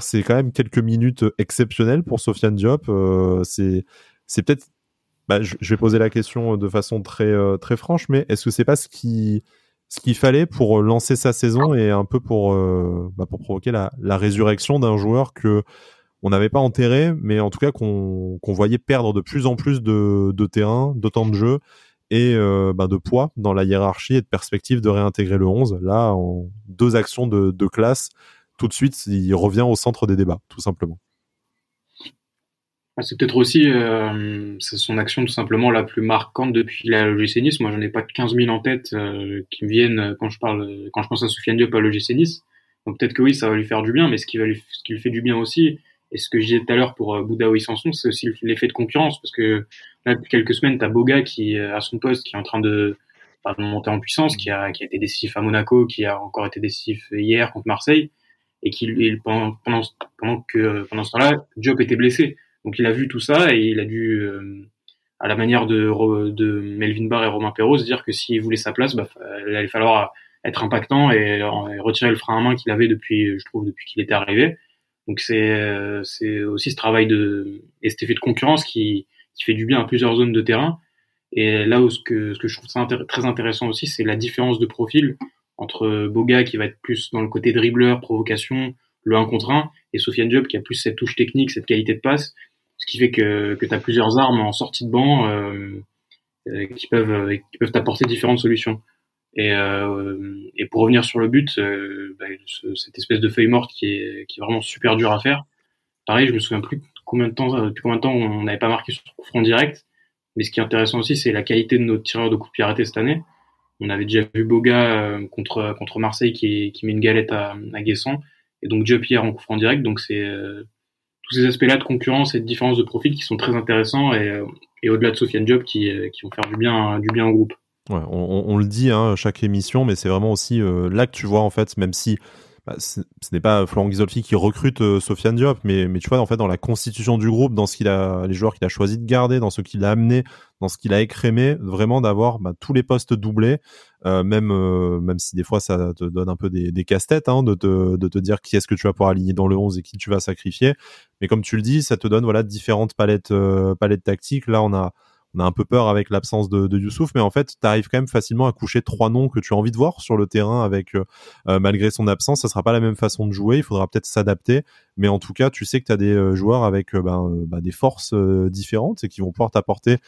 C'est quand même quelques minutes exceptionnelles pour Sofiane Diop. Euh, c'est c'est peut-être bah, je, vais poser la question de façon très euh, très franche, mais est-ce que c'est pas ce qui ce qu'il fallait pour lancer sa saison et un peu pour bah, pour provoquer la, la résurrection d'un joueur que on n'avait pas enterré, mais en tout cas qu'on voyait perdre de plus en plus de, de terrain, de temps de jeu et euh, bah, de poids dans la hiérarchie et de perspective de réintégrer le 11. Là, en deux actions de, de classe, tout de suite, il revient au centre des débats, tout simplement. C'est peut-être aussi euh, son action tout simplement la plus marquante depuis l'OGC Nice. Moi, j'en ai pas 15 000 en tête euh, qui me viennent quand je parle, quand je pense à Soufiane Diop à l'OGC Nice. Donc peut-être que oui, ça va lui faire du bien, mais ce qui va lui, ce qui lui fait du bien aussi, et ce que je disais tout à l'heure pour euh, Boudaoui Sanson, c'est aussi l'effet de concurrence, parce que là depuis quelques semaines, t'as Boga qui euh, à son poste, qui est en train de, monter en puissance, qui a, qui a été décisif à Monaco, qui a encore été décisif hier contre Marseille, et qui pendant, pendant, que pendant ce temps-là, Diop était blessé. Donc il a vu tout ça et il a dû, euh, à la manière de, de Melvin Barr et Romain Perrault, se dire que s'il voulait sa place, bah, il allait falloir être impactant et, et retirer le frein à main qu'il avait depuis, je trouve, depuis qu'il était arrivé. Donc c'est euh, c'est aussi ce travail de et cet effet de concurrence qui, qui fait du bien à plusieurs zones de terrain. Et là où ce que, ce que je trouve très intéressant aussi, c'est la différence de profil entre Boga qui va être plus dans le côté dribbleur, provocation, le 1 contre 1, et Sofiane Diop qui a plus cette touche technique, cette qualité de passe, ce qui fait que, que tu as plusieurs armes en sortie de banc euh, euh, qui peuvent qui peuvent t'apporter différentes solutions. Et, euh, et pour revenir sur le but, euh, bah, ce- cette espèce de feuille morte qui est, qui est vraiment super dur à faire. Pareil, je me souviens plus combien de temps, depuis combien de temps on n'avait pas marqué sur coup franc direct. Mais ce qui est intéressant aussi, c'est la qualité de nos tireurs de coups de cette année. On avait déjà vu Boga euh, contre contre Marseille qui, qui met une galette à, à Guessant, et donc Diop hier en coup franc direct. Donc c'est euh, tous ces aspects-là de concurrence et de différence de profil qui sont très intéressants et, euh, et au-delà de Sofiane Diop qui, euh, qui vont faire du bien du bien au groupe. On, le dit hein, chaque émission, mais c'est vraiment aussi euh, là que tu vois en fait, même si bah, ce n'est pas Florent Ghisolfi qui recrute euh, Sofiane Diop, mais, tu vois en fait dans la constitution du groupe, dans ce qu'il a, les joueurs qu'il a choisi de garder, dans ce qu'il a amené, dans ce qu'il a écrémé, vraiment d'avoir bah, tous les postes doublés, euh, même euh, même si des fois ça te donne un peu des, casse-têtes hein, de te dire qui est-ce que tu vas pouvoir aligner dans le 11 et qui tu vas sacrifier, mais comme tu le dis, ça te donne voilà différentes palettes palettes tactiques. Là on a on a un peu peur avec l'absence de, Youssouf, mais en fait, tu arrives quand même facilement à coucher trois noms que tu as envie de voir sur le terrain avec euh, euh, malgré son absence. Ça sera pas la même façon de jouer, il faudra peut-être s'adapter, mais en tout cas, tu sais que tu as des euh, joueurs avec ben, bah, des forces différentes et qui vont pouvoir t'apporter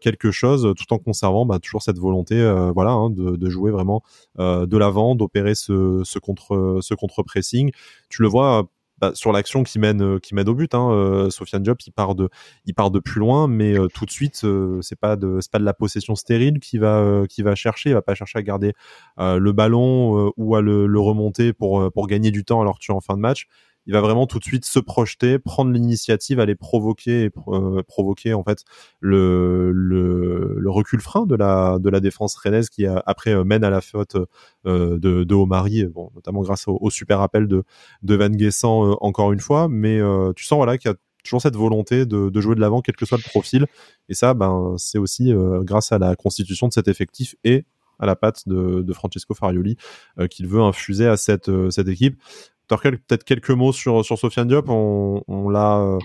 quelque chose tout en conservant bah, toujours cette volonté voilà, hein, de, jouer vraiment de l'avant, d'opérer ce, ce contre ce contre pressing. Tu le vois bah, sur l'action qui mène euh, qui mène au but. Hein, euh, Sofiane Diop, il part de il part de plus loin, mais euh, tout de suite, c'est pas de c'est pas de la possession stérile qui va qui va chercher. Il va pas chercher à garder le ballon ou à le, le, remonter pour pour gagner du temps alors tu es en fin de match il va vraiment tout de suite se projeter, prendre l'initiative, aller provoquer euh, provoquer en fait le, recul frein de la défense rennaise qui après euh, mène à la faute euh, de, de notamment grâce au, super appel de Van Guessant encore une fois, mais tu sens voilà qu'il y a toujours cette volonté de, jouer de l'avant quel que soit le profil. Et ça ben c'est aussi grâce à la constitution de cet effectif et à la patte de, Francesco Farioli qu'il veut infuser à cette équipe peut-être quelques mots sur sur Sofiane Diop? On, on l'a, euh,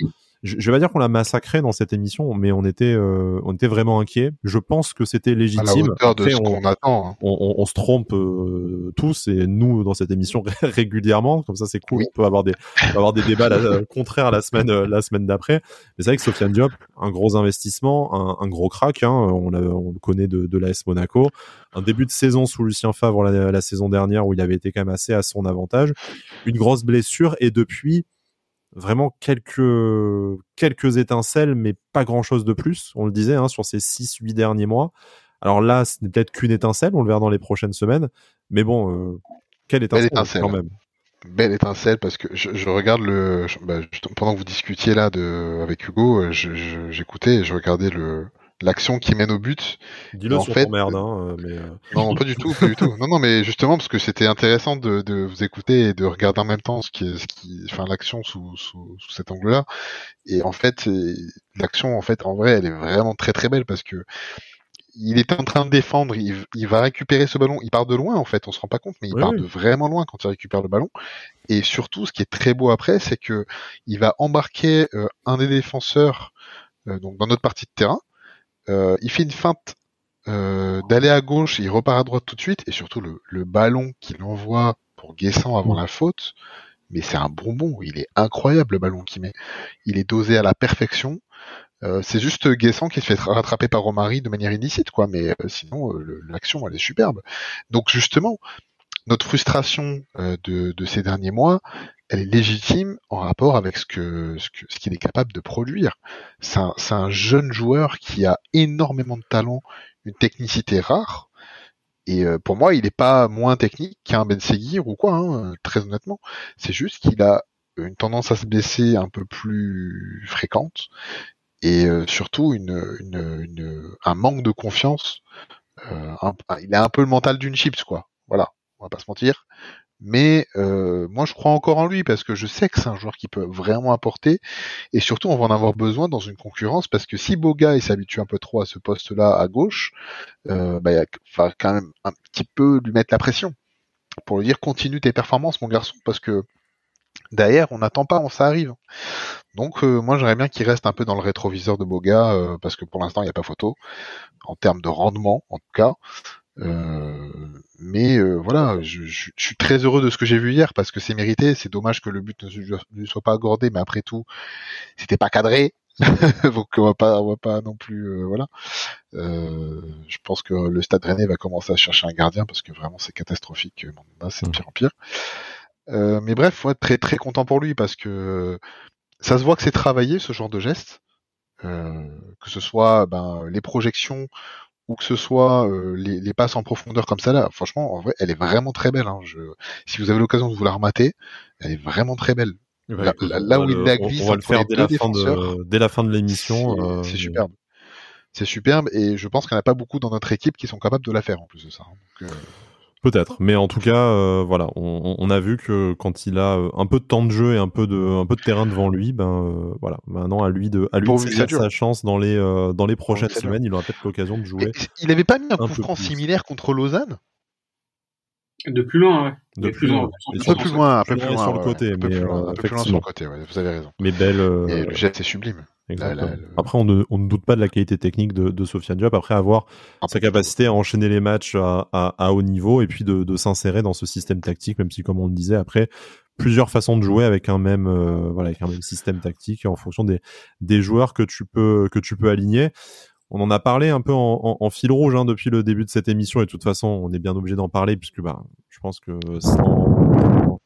je, je, vais pas dire qu'on l'a massacré dans cette émission, mais on était euh, on était vraiment inquiet. Je pense que c'était légitime. À de ce on, attend. Hein. On, on, se trompe euh, tous et nous dans cette émission régulièrement. Comme ça, c'est cool. On peut avoir des avoir des débats contraires la semaine la semaine d'après. Mais c'est vrai que Sofiane Diop, un gros investissement, un, un gros crack. Hein, on, on le connaît de, de l'AS Monaco un début de saison sous Lucien Favre la, saison dernière où il avait été quand même assez à son avantage, une grosse blessure et depuis vraiment quelques quelques étincelles mais pas grand chose de plus. On le disait hein, sur ces 6-8 derniers mois. Alors là, ce n'est peut-être qu'une étincelle, on le verra dans les prochaines semaines, mais bon, euh, quelle étincelle, étincelle, quand même. Belle étincelle parce que je, regarde le bah, pendant que vous discutiez là de avec Hugo, euh, j'écoutais et je regardais le l'action qui mène au but. Dis-le sur fait, merde, hein, mais... Euh. Non, pas du tout, pas du tout. Non, non, mais justement parce que c'était intéressant de, de, vous écouter et de regarder en même temps ce qui, est, ce qui, enfin l'action sous, sous, sous, cet angle-là. Et en fait, l'action, en fait, en vrai, elle est vraiment très très belle parce que il est en train de défendre, il, il, va récupérer ce ballon, il part de loin en fait, on se rend pas compte, mais il part de vraiment loin quand il récupère le ballon. Et surtout, ce qui est très beau après, c'est que il va embarquer euh, un des défenseurs euh, donc dans notre partie de terrain, euh, il fait une feinte euh, d'aller à gauche, il repart à droite tout de suite, et surtout le, le ballon qu'il envoie pour Guessant avant la faute, mais c'est un bonbon, il est incroyable le ballon qu'il met. Il est dosé à la perfection. Euh, c'est juste Guessant qui se fait rattraper par Romari de manière illicite, quoi, mais sinon l'action elle est superbe. Donc justement, notre frustration de, de, ces derniers mois, elle est légitime en rapport avec ce que ce qu'il ce est capable de produire. C'est un, un, jeune joueur qui a énormément de talent, une technicité rare. Et euh, pour moi, il n'est pas moins technique qu'un Ben Seguir ou quoi, hein, très honnêtement. C'est juste qu'il a une tendance à se blesser un peu plus fréquente et euh, surtout un manque de confiance. Euh, il a un peu le mental d'une chips, quoi. Voilà, on va pas se mentir. Mais euh, moi, je crois encore en lui parce que je sais que c'est un joueur qui peut vraiment apporter. Et surtout, on va en avoir besoin dans une concurrence parce que si Boga s'habitue un peu trop à ce poste-là à gauche, euh, bah, il va quand même un petit peu lui mettre la pression pour lui dire continue tes performances, mon garçon, parce que derrière, on n'attend pas, on ça arrive. Donc, euh, moi, j'aimerais bien qu'il reste un peu dans le rétroviseur de Boga parce que pour l'instant, il n'y a pas photo en termes de rendement, en tout cas. Euh, mais euh, voilà, je, je, suis très heureux de ce que j'ai vu hier parce que c'est mérité. C'est dommage que le but ne, soit pas accordé, mais après tout, c'était pas cadré. Donc on va pas, on va pas non plus, euh, voilà. je pense que le Stade Rennais va commencer à chercher un gardien parce que vraiment c'est catastrophique. c'est de pire en pire. mais bref, faut être très très content pour lui parce que ça se voit que c'est travaillé ce genre de geste. que ce soit ben, les projections ou que ce soit euh, les, les, passes en profondeur comme ça là, franchement, en vrai, elle est vraiment très belle. Hein. Je, si vous avez l'occasion de vous la remater, elle est vraiment très belle. là, où il la glisse, on, va le faire dès la, fin de, dès la fin de l'émission. C'est euh, superbe. C'est superbe et je pense qu'il n'y en a pas beaucoup dans notre équipe qui sont capables de la faire en plus de ça. Hein. Donc, euh, Peut-être, mais en tout cas, euh, voilà, on, on, a vu que quand il a euh, un peu de temps de jeu et un peu de, un peu de terrain devant lui, ben euh, voilà, maintenant à lui de, à lui de saisir sa chance dans les, euh, dans les prochaines semaines, il aura peut-être l'occasion de jouer. il avait pas mis un, coup franc similaire contre Lausanne? De plus loin, ouais. De, plus, loin. Un peu plus loin, un peu plus loin sur le côté, un peu plus loin sur le côté, ouais, vous avez raison. Mais belle. Et le jet, c'est sublime. Après, on ne, on ne, doute pas de la qualité technique de, de Sofiane Diop. Après avoir sa capacité à enchaîner les matchs à, à, à haut niveau et puis de, de s'insérer dans ce système tactique, même si, comme on le disait, après plusieurs façons de jouer avec un même euh, voilà avec un même système tactique en fonction des, des joueurs que tu peux que tu peux aligner. On en a parlé un peu en, en, en fil rouge hein, depuis le début de cette émission et de toute façon, on est bien obligé d'en parler puisque bah, je pense que sans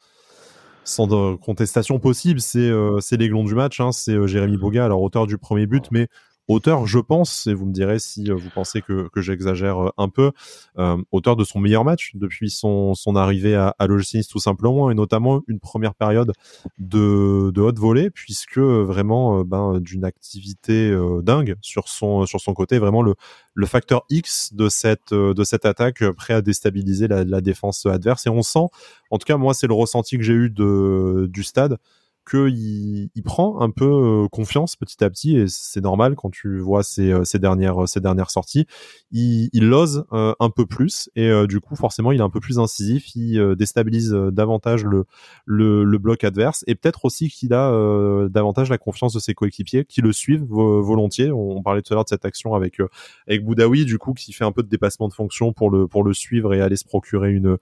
sans contestation possible, c'est c'est l'aiglon du match, hein, c'est Jérémy Boga, alors auteur du premier but, mais auteur, je pense, et vous me direz si euh, vous pensez que, j'exagère euh, un peu, euh, auteur de son meilleur match depuis son, arrivée à, à tout simplement, et notamment une première période de, haute volée, puisque vraiment ben, d'une activité dingue sur son, côté, vraiment le, facteur X de cette, attaque prêt à déstabiliser la, défense adverse. Et on sent, en tout cas moi c'est le ressenti que j'ai eu du stade, qu'il il prend un peu euh, confiance petit à petit et c'est normal quand tu vois ses, euh, ses dernières ses dernières sorties. Il, il ose euh, un peu plus et du coup forcément il est un peu plus incisif. Il déstabilise davantage le, le, le bloc adverse et peut-être aussi qu'il a davantage la confiance de ses coéquipiers qui le suivent volontiers. On, parlait tout à l'heure de cette action avec avec Boudaoui du coup qui fait un peu de dépassement de fonction pour le pour le suivre et aller se procurer une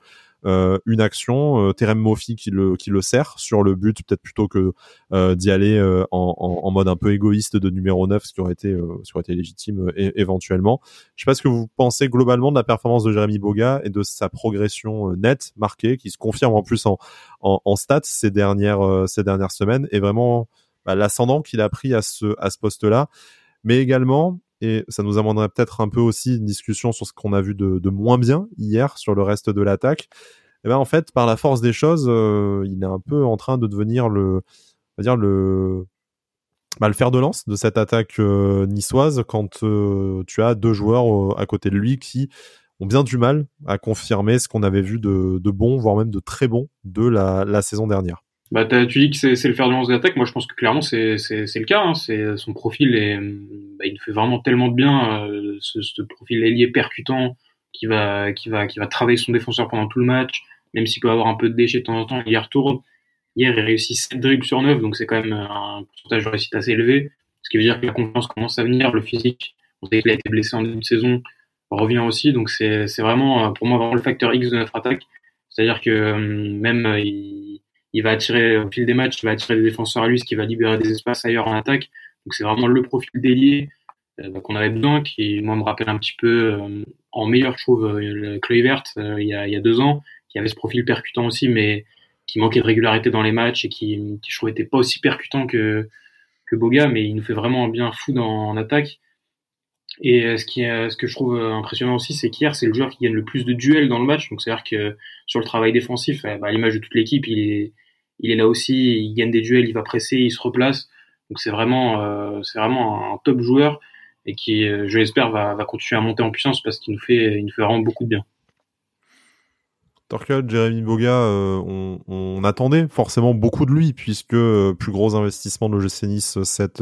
euh, une action, euh, Terem qui le qui le sert sur le but peut-être plutôt que euh, d'y aller euh, en, en, mode un peu égoïste de numéro 9 ce qui aurait été ce qui aurait été légitime éventuellement. Je sais pas ce que vous pensez globalement de la performance de Jérémy Boga et de sa progression nette marquée qui se confirme en plus en en, en stats ces dernières ces dernières semaines et vraiment bah, l'ascendant qu'il a pris à ce à ce poste-là mais également et ça nous amènerait peut-être un peu aussi une discussion sur ce qu'on a vu de, moins bien hier sur le reste de l'attaque. Et eh ben en fait, par la force des choses, euh, il est un peu en train de devenir le, on va dire le, bah, fer de lance de cette attaque euh, niçoise quand euh, tu as deux joueurs à côté de lui qui ont bien du mal à confirmer ce qu'on avait vu de, bon, voire même de très bon de la saison dernière. Bah, tu dis que c'est le fer de lance d'attaque. Moi, je pense que clairement, c'est le cas. Hein. C'est son profil et bah, il fait vraiment tellement de bien euh, ce, ce, profil ailier percutant qui va qui va qui va travailler son défenseur pendant tout le match, même s'il peut avoir un peu de déchets de temps en temps. Il retourne. Hier, il réussit 7 dribbles sur 9, donc c'est quand même un pourcentage de réussite assez élevé. Ce qui veut dire que la confiance commence à venir, le physique. On sait qu'il a été blessé en début de saison, revient aussi. Donc c'est vraiment pour moi vraiment le facteur X de notre attaque. C'est-à-dire que euh, même il il va attirer au fil des matchs, il va attirer des défenseurs à lui, ce qui va libérer des espaces ailleurs en attaque. Donc c'est vraiment le profil d'ailier euh, qu'on avait besoin, qui moi me rappelle un petit peu euh, en meilleur, je trouve, euh, le Kluivert il, y a, il y a deux ans, qui avait ce profil percutant aussi, mais qui manquait de régularité dans les matchs et qui, qui je trouve, était pas aussi percutant que que Boga, mais il nous fait vraiment un bien fou dans, en attaque. Et ce, qui est, ce que je trouve impressionnant aussi, c'est qu'hier, c'est le joueur qui gagne le plus de duels dans le match. Donc, c'est-à-dire que sur le travail défensif, bah, à l'image de toute l'équipe, il est, là aussi, il gagne des duels, il va presser, il se replace. Donc c'est vraiment, euh, c'est vraiment un top joueur et qui, euh, je l'espère, va, continuer à monter en puissance parce qu'il nous fait, il nous fait vraiment beaucoup de bien. Torkel, Jérémy Boga, euh, on, attendait forcément beaucoup de lui puisque euh, plus gros investissement de l'OGC Nice cette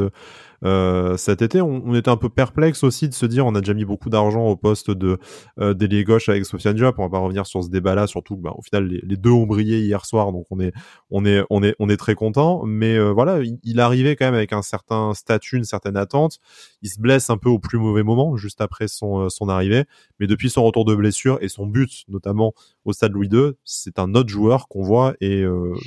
euh, cet été. On, était un peu perplexe aussi de se dire on a déjà mis beaucoup d'argent au poste de euh, d'ailier gauche avec Sofiane Diop. On va pas revenir sur ce débat-là, surtout que bah, au final les, deux ont brillé hier soir, donc on est on est on est on est très content. Mais euh, voilà, il, arrivait quand même avec un certain statut, une certaine attente. Il se blesse un peu au plus mauvais moment, juste après son euh, son arrivée. Mais depuis son retour de blessure et son but, notamment au stade Louis II, c'est un autre joueur qu'on voit et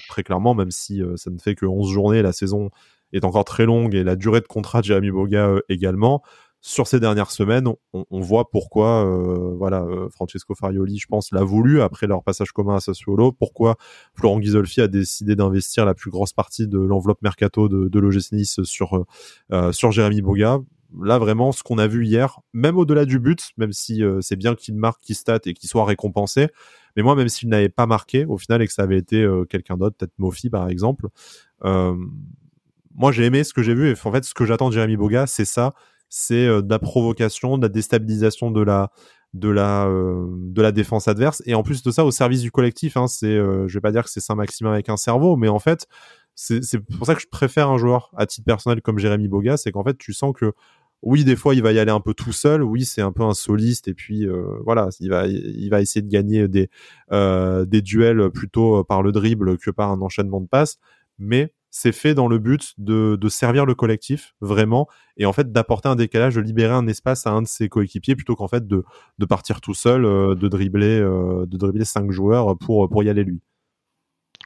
très clairement, même si ça ne fait que 11 journées la saison est encore très longue et la durée de contrat de Jérémy Boga euh, également. Sur ces dernières semaines, on, voit pourquoi, euh, voilà, euh, Francesco Farioli, je pense, l'a voulu après leur passage commun à Sassuolo. Pourquoi Florent Ghisolfi a décidé d'investir la plus grosse partie de l'enveloppe mercato de, de l'OGC Nice sur sur Jérémy Boga? Là vraiment ce qu'on a vu hier, même au-delà du but, même si c'est bien qu'il marque, qu'il stat et qu'il soit récompensé, mais moi même s'il n'avait pas marqué au final et que ça avait été quelqu'un d'autre, peut-être Mofi par exemple, moi j'ai aimé ce que j'ai vu et en fait ce que j'attends de Jérémy Boga c'est ça c'est euh, de la provocation de la déstabilisation de la de la euh, de la défense adverse et en plus de ça au service du collectif hein, c'est euh, je vais pas dire que c'est Saint-Maximin avec un cerveau mais en fait c'est c'est pour ça que je préfère un joueur à titre personnel comme Jérémy Boga c'est qu'en fait tu sens que oui, des fois, il va y aller un peu tout seul. Oui, c'est un peu un soliste. Et puis, voilà, il va, il va essayer de gagner des, des duels plutôt par le dribble que par un enchaînement de passes. Mais c'est fait dans le but de, de, servir le collectif vraiment et en fait d'apporter un décalage, de libérer un espace à un de ses coéquipiers plutôt qu'en fait de, de partir tout seul, euh, de dribbler, euh, de dribbler cinq joueurs pour pour y aller lui.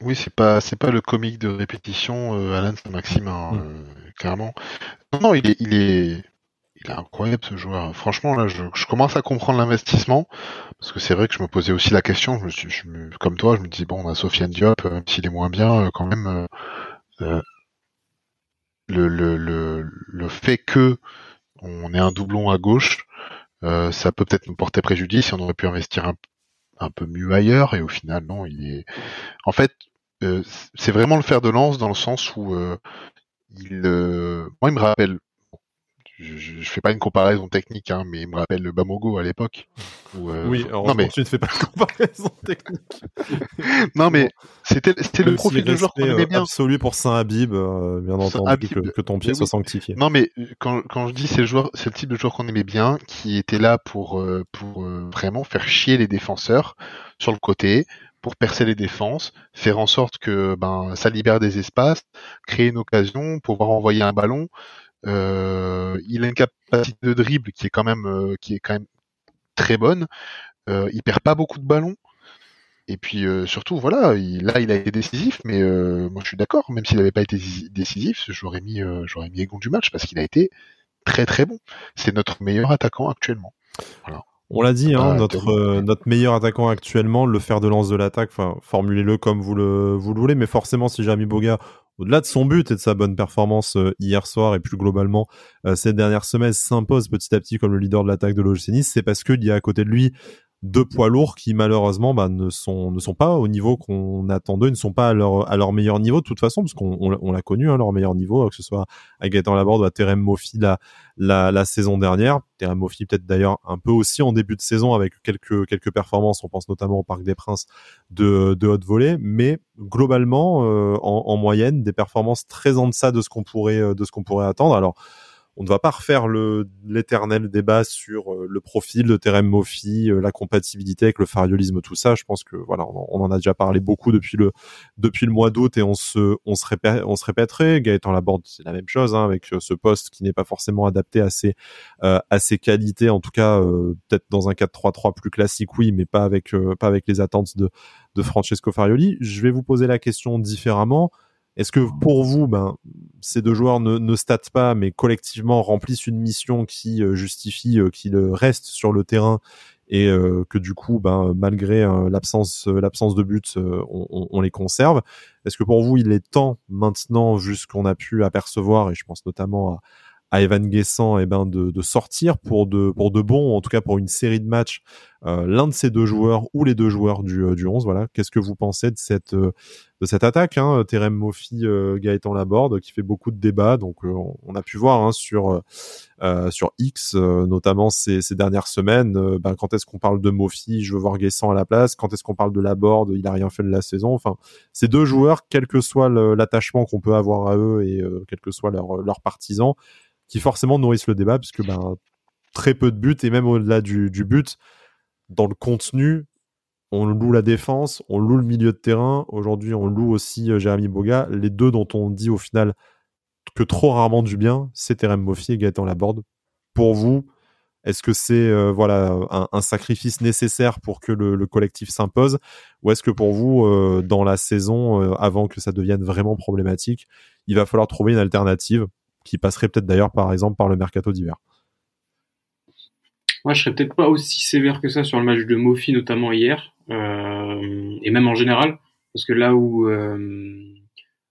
Oui, c'est pas c'est pas le comique de répétition euh, Alan Saint-Maximin, hein, mm. clairement. Non, non, il est il est il est incroyable ce joueur. Franchement, là, je, commence à comprendre l'investissement parce que c'est vrai que je me posais aussi la question. Je me suis, comme toi, je me dis bon, on a Sofiane Diop, même s'il est moins bien, quand même. Le, le, le, le fait que on ait un doublon à gauche, ça peut peut-être nous porter préjudice on aurait pu investir un, un peu mieux ailleurs et au final non il est en fait euh, c'est vraiment le fer de lance dans le sens où euh, il euh, moi il me rappelle je, je, fais pas une comparaison technique, hein, mais il me rappelle le Bamogo à l'époque. oui, non mais tu ne fais pas de comparaison technique. non mais c'était le profil de joueur qu'on aimait bien. Absolu pour Saint Habib, bien entendu que, ton pied soit sanctifié. Non mais quand, quand je dis c'est le joueur, c'est le type de joueur qu'on aimait bien, qui était là pour pour vraiment faire chier les défenseurs sur le côté, pour percer les défenses, faire en sorte que ben ça libère des espaces, créer une occasion, pouvoir envoyer un ballon. Euh, il a une capacité de dribble qui est quand même euh, qui est quand même très bonne. Euh, il perd pas beaucoup de ballons. Et puis euh, surtout, voilà, il, là il a été décisif, mais moi je suis d'accord, même s'il n'avait pas été décisif, j'aurais mis j'aurais mis Egon du match parce qu'il a été très très bon. C'est notre meilleur attaquant actuellement. Voilà. On l'a dit, hein, notre, euh, notre meilleur attaquant actuellement, le fer de lance de l'attaque, formulez-le comme vous le, vous le voulez, mais forcément, si Jérémy Boga, au-delà de son but et de sa bonne performance euh, hier soir et plus globalement euh, cette dernière semaine, s'impose petit à petit comme le leader de l'attaque de l'OGC c'est parce qu'il y a à côté de lui deux poids lourds qui malheureusement bah, ne sont ne sont pas au niveau qu'on attend d'eux, ne sont pas à leur à leur meilleur niveau de toute façon parce qu'on on, l'a connu hein, leur meilleur niveau que ce soit à Gaëtan Laborde ou à Terem Mofi la, la saison dernière. Terem Mofi peut-être d'ailleurs un peu aussi en début de saison avec quelques quelques performances. On pense notamment au Parc des Princes de de haute volée, mais globalement euh, en, en, moyenne des performances très en deçà de ce qu'on pourrait euh, de ce qu'on pourrait attendre. Alors on ne va pas refaire le l'éternel débat sur euh, le profil de Terem Moffi, euh, la compatibilité avec le fariolisme, tout ça. Je pense que voilà, on, en a déjà parlé beaucoup depuis le depuis le mois d'août et on se on se répète, on se répéterait. Gaëtan Laborde, c'est la même chose hein, avec euh, ce poste qui n'est pas forcément adapté à ses à ses qualités. En tout cas, peut-être dans un 4-3-3 plus classique, oui, mais pas avec pas avec les attentes de de Francesco Farioli. Je vais vous poser la question différemment. Est-ce que pour vous, ben, ces deux joueurs ne, statent pas, mais collectivement remplissent une mission qui euh, justifie euh, qu'ils restent sur le terrain et euh, que du coup, ben, malgré l'absence, de but, on, les conserve? Est-ce que pour vous, il est temps maintenant, vu ce qu'on a pu apercevoir, et je pense notamment à, à Evan Guessant eh ben de, sortir pour de pour de en tout cas pour une série de matchs l'un de ces deux joueurs ou les deux joueurs du, du 11 voilà. Qu'est-ce que vous pensez de cette de cette attaque hein, Terem Mofi euh, Gaëtan Laborde qui fait beaucoup de débats. Donc on, a pu voir hein, sur sur X notamment ces, dernières semaines ben, quand est-ce qu'on parle de Mofi je veux voir Guessant à la place. Quand est-ce qu'on parle de Laborde il a rien fait de la saison. Enfin ces deux joueurs quel que soit l'attachement qu'on peut avoir à eux et quel que soit leur leur partisan qui forcément nourrissent le débat, puisque ben, très peu de buts, et même au-delà du, but, dans le contenu, on loue la défense, on loue le milieu de terrain. Aujourd'hui, on loue aussi euh, Jérémy Boga. Les deux dont on dit au final que trop rarement du bien, c'est Terem Moffi et Gaëtan Laborde. Pour vous, est-ce que c'est euh, voilà un, sacrifice nécessaire pour que le, collectif s'impose, ou est-ce que pour vous, euh, dans la saison, avant que ça devienne vraiment problématique, il va falloir trouver une alternative qui passerait peut-être d'ailleurs par exemple par le mercato d'hiver? Moi, je serais peut-être pas aussi sévère que ça sur le match de Mofi, notamment hier, euh, et même en général, parce que là où euh,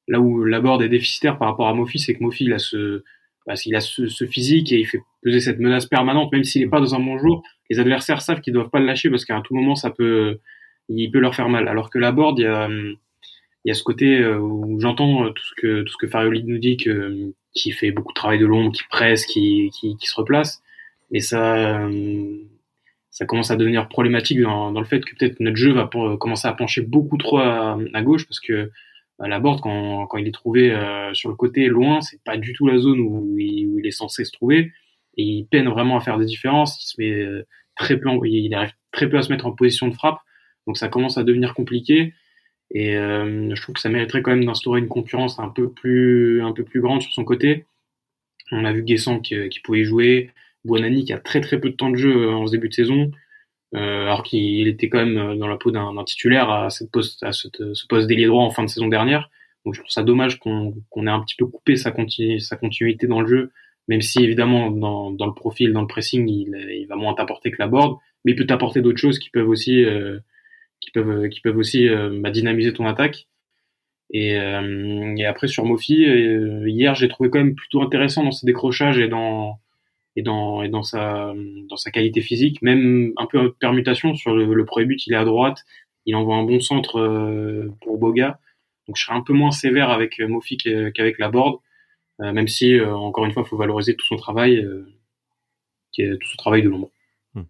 là où Laborde est déficitaire par rapport à Mofi, c'est que Mofi il a ce bah, a ce, physique et il fait peser cette menace permanente, même s'il n'est pas dans un bon jour. Les adversaires savent qu'ils doivent pas le lâcher parce qu'à tout moment ça peut il peut leur faire mal. Alors que Laborde, il y a il y a ce côté euh, où j'entends tout ce que tout ce que Farioli nous dit que qui fait beaucoup de travail de l'ombre, qui presse, qui, qui, qui, se replace. Et ça, euh, ça commence à devenir problématique dans, dans le fait que peut-être notre jeu va commencer à pencher beaucoup trop à, à gauche parce que à la board, quand, quand il est trouvé euh, sur le côté loin, c'est pas du tout la zone où il, où il, est censé se trouver. Et il peine vraiment à faire des différences. Il se met euh, très peu, il arrive très peu à se mettre en position de frappe. Donc ça commence à devenir compliqué. Et euh, je trouve que ça mériterait quand même d'instaurer une concurrence un peu plus, un peu plus grande sur son côté. On a vu Guessant qui, qui pouvait jouer, Buonani qui a très très peu de temps de jeu en ce début de saison, euh, alors qu'il était quand même dans la peau d'un titulaire à, cette poste, à cette, ce poste d'ailier droit en fin de saison dernière. Donc je trouve ça dommage qu'on ait un petit peu coupé sa, continu, sa continuité dans le jeu même si évidemment dans, dans le profil, dans le pressing, il, il va moins t'apporter que la board, mais il peut t'apporter d'autres choses qui peuvent aussi, euh, qui peuvent, qui peuvent aussi euh, bah, dynamiser ton attaque. Et, euh, et après sur Mofi, euh, hier j'ai trouvé quand même plutôt intéressant dans ses décrochages et dans et dans et dans sa dans sa qualité physique, même un peu en permutation sur le, premier but, il est à droite, il envoie un bon centre euh, pour Boga. Donc je serais un peu moins sévère avec Mofi qu'avec la board. Euh, même si, euh, encore une fois, il faut valoriser tout son travail, euh, qui est tout son travail de l'ombre. Hmm.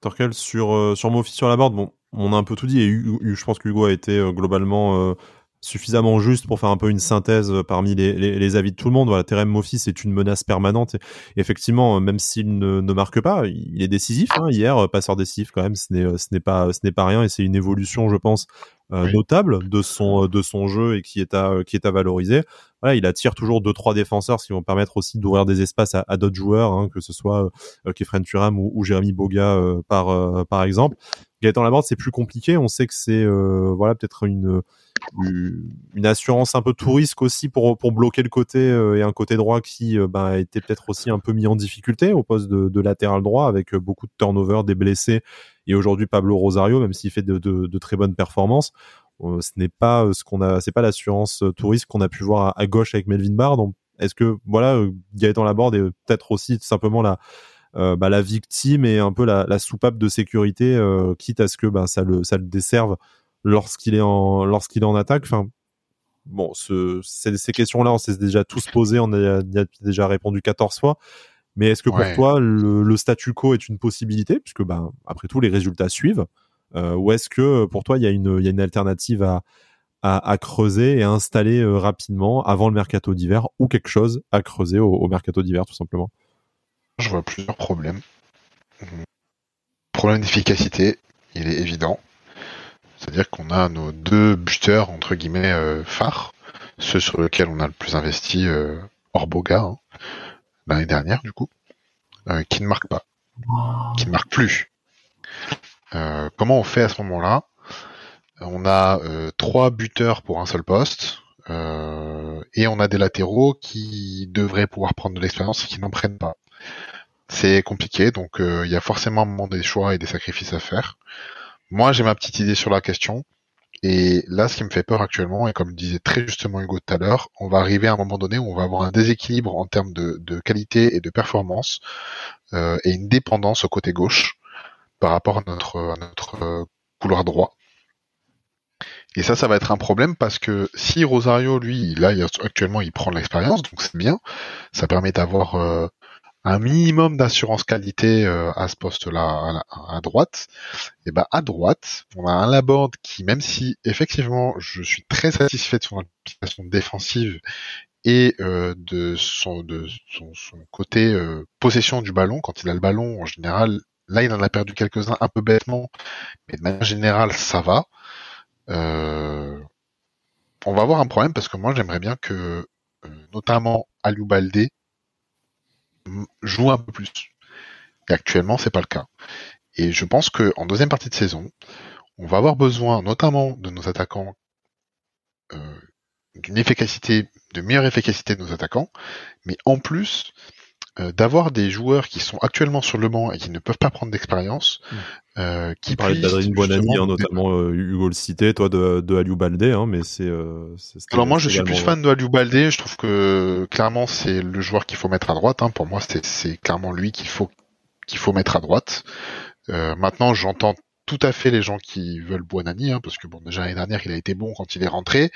Torkel, sur, sur Mofi sur la board, bon, on a un peu tout dit et je pense qu'Hugo a été globalement suffisamment juste pour faire un peu une synthèse parmi les, les, les avis de tout le monde. Voilà, Terem Mofi, c'est une menace permanente. Et effectivement, même s'il ne, ne, marque pas, il est décisif. Hein, hier, passeur décisif quand même, ce n'est, pas, ce pas rien et c'est une évolution, je pense, euh, notable de son de son jeu et qui est à qui est à valoriser. Voilà, il attire toujours deux trois défenseurs, ce qui vont permettre aussi d'ouvrir des espaces à, à d'autres joueurs, hein, que ce soit euh, Kefren Turam ou, ou Jérémy Boga euh, par euh, par exemple. Gaëtan Laborde, c'est plus compliqué. On sait que c'est euh, voilà peut-être une une assurance un peu tout risque aussi pour pour bloquer le côté et un côté droit qui ben, a été peut-être aussi un peu mis en difficulté au poste de, latéral droit avec beaucoup de turnover, des blessés et aujourd'hui Pablo Rosario, même s'il fait de, très bonnes performances, euh, ce n'est pas euh, ce qu'on a, c'est pas l'assurance euh, touriste qu'on a pu voir à, gauche avec Melvin Barr. Donc, est-ce que voilà, Gaëtan Laborde est peut-être aussi simplement la euh, bah, la victime et un peu la, la soupape de sécurité, euh, quitte à ce que bah, ça le ça le desserve lorsqu'il est en lorsqu'il est en attaque. Enfin, bon, ce, ces, ces questions-là, on s'est déjà tous posées, on a, a, déjà répondu 14 fois. Mais est-ce que pour ouais. toi, le, le, statu quo est une possibilité, puisque ben, après tout, les résultats suivent, euh, ou est-ce que pour toi, il y, a une, y a une alternative à, à, à creuser et à installer euh, rapidement avant le mercato d'hiver, ou quelque chose à creuser au, au mercato d'hiver, tout simplement? Je vois plusieurs problèmes. Problème d'efficacité, il est évident. C'est-à-dire qu'on a nos deux buteurs, entre guillemets, euh, phares, ceux sur lesquels on a le plus investi, euh, hors Boga, hein l'année dernière du coup, euh, qui ne marque pas, qui ne marque plus. Euh, comment on fait à ce moment-là? On a euh, trois buteurs pour un seul poste et on a des latéraux qui devraient pouvoir prendre de l'expérience et qui n'en prennent pas. C'est compliqué, donc euh, il y a forcément un moment des choix et des sacrifices à faire. Moi, j'ai ma petite idée sur la question. Et là, ce qui me fait peur actuellement, et comme disait très justement Hugo tout à l'heure, on va arriver à un moment donné où on va avoir un déséquilibre en termes de, qualité et de performance euh, et une dépendance au côté gauche par rapport à notre, euh, couloir droit. Et ça, ça va être un problème parce que si Rosario, lui, là, actuellement, il prend l'expérience, donc c'est bien. Ça permet d'avoir un minimum d'assurance qualité euh, à ce poste-là à, à, droite, et ben à droite, on a un Laborde qui, même si effectivement je suis très satisfait de son application défensive et euh, de son de son, son côté euh, possession du ballon, quand il a le ballon en général, là il en a perdu quelques-uns un peu bêtement, mais de manière générale ça va. Euh, on va avoir un problème parce que moi j'aimerais bien que notamment Aliou Baldé joue un peu plus. Et actuellement, c'est pas le cas. Et je pense que en deuxième partie de saison, on va avoir besoin, notamment de nos attaquants, euh, d'une efficacité, de meilleure efficacité de nos attaquants, mais en plus euh, d'avoir des joueurs qui sont actuellement sur le banc et qui ne peuvent pas prendre d'expérience, mmh. euh, qui parlait d'Adrien Bonani, hein, notamment euh, Hugo le cité, toi de, de Aliou Baldé, hein, mais c'est. Euh, Alors moi, je suis plus fan de Aliou Baldé. Je trouve que clairement c'est le joueur qu'il faut mettre à droite. Hein. Pour moi, c'est clairement lui qu'il faut qu'il faut mettre à droite. Euh, maintenant, j'entends tout à fait les gens qui veulent Buonani, hein, parce que bon, déjà l'année dernière, il a été bon quand il est rentré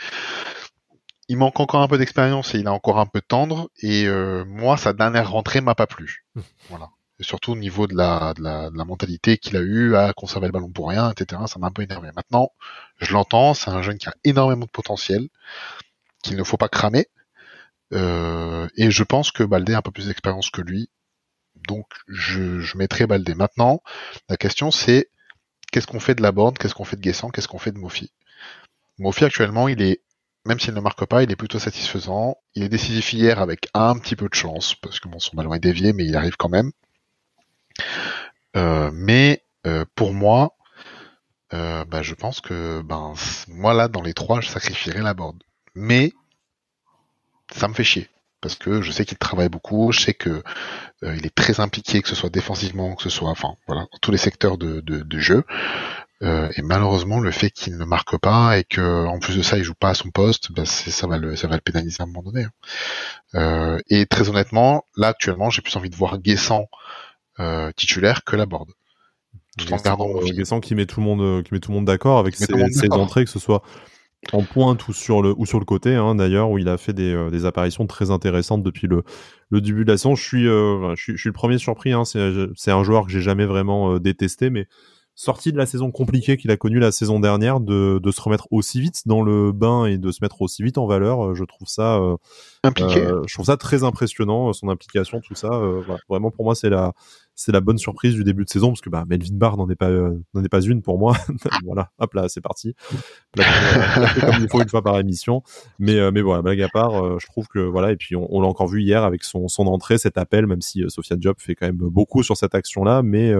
il manque encore un peu d'expérience et il est encore un peu tendre. Et euh, moi, sa dernière rentrée m'a pas plu. voilà. Et surtout au niveau de la, de la, de la mentalité qu'il a eu à conserver le ballon pour rien, etc. Ça m'a un peu énervé. Maintenant, je l'entends, c'est un jeune qui a énormément de potentiel, qu'il ne faut pas cramer. Euh, et je pense que Baldé a un peu plus d'expérience que lui. Donc je, je mettrai Baldé. Maintenant, la question c'est qu'est-ce qu'on fait de la borne, qu'est-ce qu'on fait de Guessant, qu'est-ce qu'on fait de Mofi? Mofi actuellement il est même s'il ne marque pas, il est plutôt satisfaisant. Il est décisif hier avec un petit peu de chance, parce que bon, son ballon est dévié, mais il arrive quand même. Euh, mais euh, pour moi, euh, bah, je pense que ben moi là, dans les trois, je sacrifierais la board. Mais ça me fait chier. parce que je sais qu'il travaille beaucoup, je sais que il est très impliqué, que ce soit défensivement, que ce soit, enfin voilà, tous les secteurs de, jeu. Euh, et malheureusement, le fait qu'il ne marque pas et que en plus de ça, il joue pas à son poste, bah, ça va le ça va le pénaliser à un moment donné. Hein. Euh, et très honnêtement, là actuellement, j'ai plus envie de voir Guessant titulaire que la board. Tout en gardant Guessant qui met tout le monde qui met tout le monde d'accord avec ses, ses entrées, que ce soit en pointe ou sur le ou sur le côté hein, d'ailleurs où il a fait des, euh, des, apparitions très intéressantes depuis le, le début de la saison. Je suis, euh, je, suis je suis le premier surpris. Hein, c'est un joueur que j'ai jamais vraiment euh, détesté, mais sorti de la saison compliquée qu'il a connue la saison dernière, de, de, se remettre aussi vite dans le bain et de se mettre aussi vite en valeur, je trouve ça impliqué. je trouve ça très impressionnant son implication, tout ça. Voilà. Vraiment pour moi c'est la c'est la bonne surprise du début de saison parce que bah, Melvin Barr n'en est pas euh, n'en est pas une pour moi. voilà, hop là, c'est parti. comme il faut une fois par émission. Mais euh, mais voilà, blague à part, euh, je trouve que voilà et puis on, l'a encore vu hier avec son son entrée, cet appel, même si Sofiane Job fait quand même beaucoup sur cette action là, mais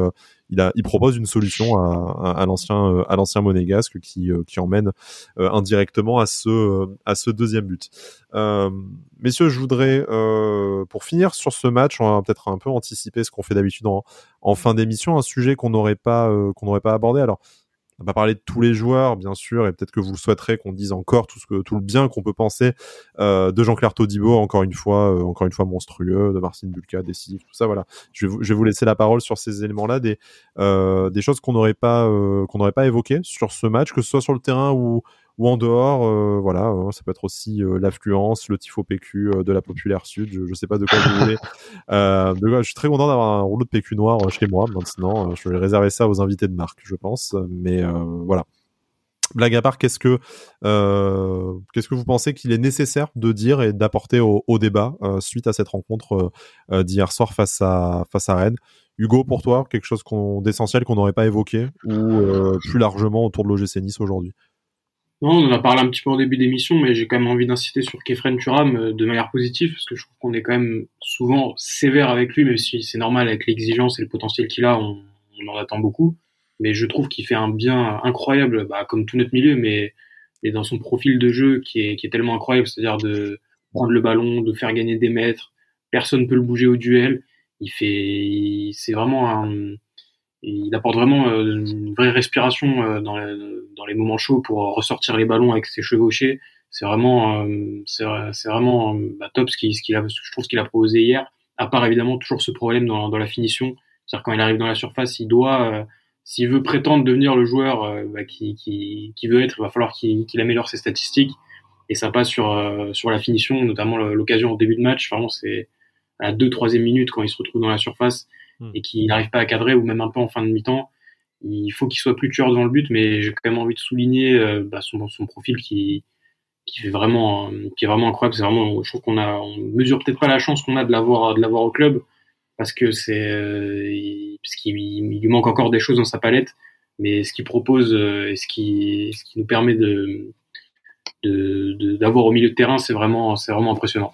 il propose une solution à, à, l'ancien monégasque qui qui emmène indirectement à ce deuxième but. messieurs, je voudrais pour finir sur ce match, on va peut-être un peu anticiper ce qu'on fait d'habitude en, fin d'émission, un sujet qu'on n'aurait pas euh, qu'on n'aurait pas abordé. Alors, on va pas parler de tous les joueurs, bien sûr, et peut-être que vous le souhaiterez qu'on dise encore tout ce que tout le bien qu'on peut penser euh, de Jean-Claire Todibo, encore une fois, euh, encore une fois monstrueux, de Marcin Bulka, décisif, tout ça. Voilà. Je vais, vous, je laisser la parole sur ces éléments-là, des des choses qu'on n'aurait pas qu'on n'aurait pas évoquées sur ce match, que ce soit sur le terrain ou ou en dehors, euh, voilà, hein, ça peut être aussi euh, l'affluence, le tifo PQ euh, de la populaire sud. Je, je sais pas de quoi vous voulez. je suis très content d'avoir un rouleau de PQ noir chez moi maintenant. Je vais réserver ça aux invités de marque, je pense. Mais voilà. Blague à part, qu'est-ce que qu'est-ce que vous pensez qu'il est nécessaire de dire et d'apporter au, au, débat suite à cette rencontre d'hier soir face à face à Rennes? Hugo, pour toi, quelque chose d'essentiel qu'on n'aurait pas évoqué ou plus largement autour de l'OGC Nice aujourd'hui? Non, on en a parlé un petit peu en début d'émission, mais j'ai quand même envie d'inciter sur Kefren Turam euh, de manière positive, parce que je trouve qu'on est quand même souvent sévère avec lui, même si c'est normal avec l'exigence et le potentiel qu'il a, on, en attend beaucoup. Mais je trouve qu'il fait un bien incroyable, bah, comme tout notre milieu, mais, dans son profil de jeu qui est, tellement incroyable, c'est-à-dire de prendre le ballon, de faire gagner des mètres, personne peut le bouger au duel. Il fait, c'est vraiment un, il apporte vraiment euh, une vraie respiration euh, dans, les moments chauds pour ressortir les ballons avec ses chevauchés. C'est vraiment, euh, c'est vraiment bah, top ce qu'il a, je trouve ce qu'il a proposé hier. À part évidemment toujours ce problème dans, dans la finition, c'est-à-dire quand il arrive dans la surface, il doit, s'il veut prétendre devenir le joueur bah, qui, qui, qui, veut être, il va falloir qu'il améliore ses statistiques. Et ça passe sur sur la finition, notamment l'occasion au début de match. Vraiment, c'est à deux troisième minute quand il se retrouve dans la surface Hmm. et qu'il n'arrive pas à cadrer ou même un peu en fin de mi-temps, il faut qu'il soit plus tueur dans le but, mais j'ai quand même envie de souligner euh, bah, son, son profil qui, qui fait vraiment, qui est vraiment incroyable. C'est vraiment, je trouve qu'on a, on mesure peut-être pas la chance qu'on a de l'avoir, de l'avoir au club parce que c'est, euh, parce qu'il il lui manque encore des choses dans sa palette, mais ce qu'il propose euh, et ce qui, ce qui nous permet de, de, d'avoir au milieu de terrain, c'est vraiment, c'est vraiment impressionnant.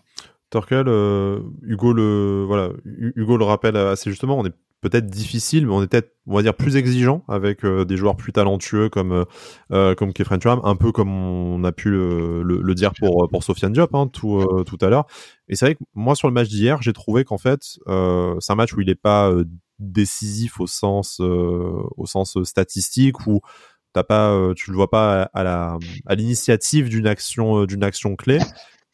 Euh, Hugo le voilà, Hugo le rappelle assez justement. On est peut-être difficile, mais on est peut-être, on va dire, plus exigeant avec euh, des joueurs plus talentueux comme euh, comme Kefren Turam, un peu comme on a pu le, dire pour pour Sofiane Diop hein, tout tout à l'heure. Et c'est vrai que moi sur le match d'hier, j'ai trouvé qu'en fait, c'est un match où il n'est pas décisif au sens au sens statistique où t'as pas, tu le vois pas à, la à l'initiative d'une action d'une action clé,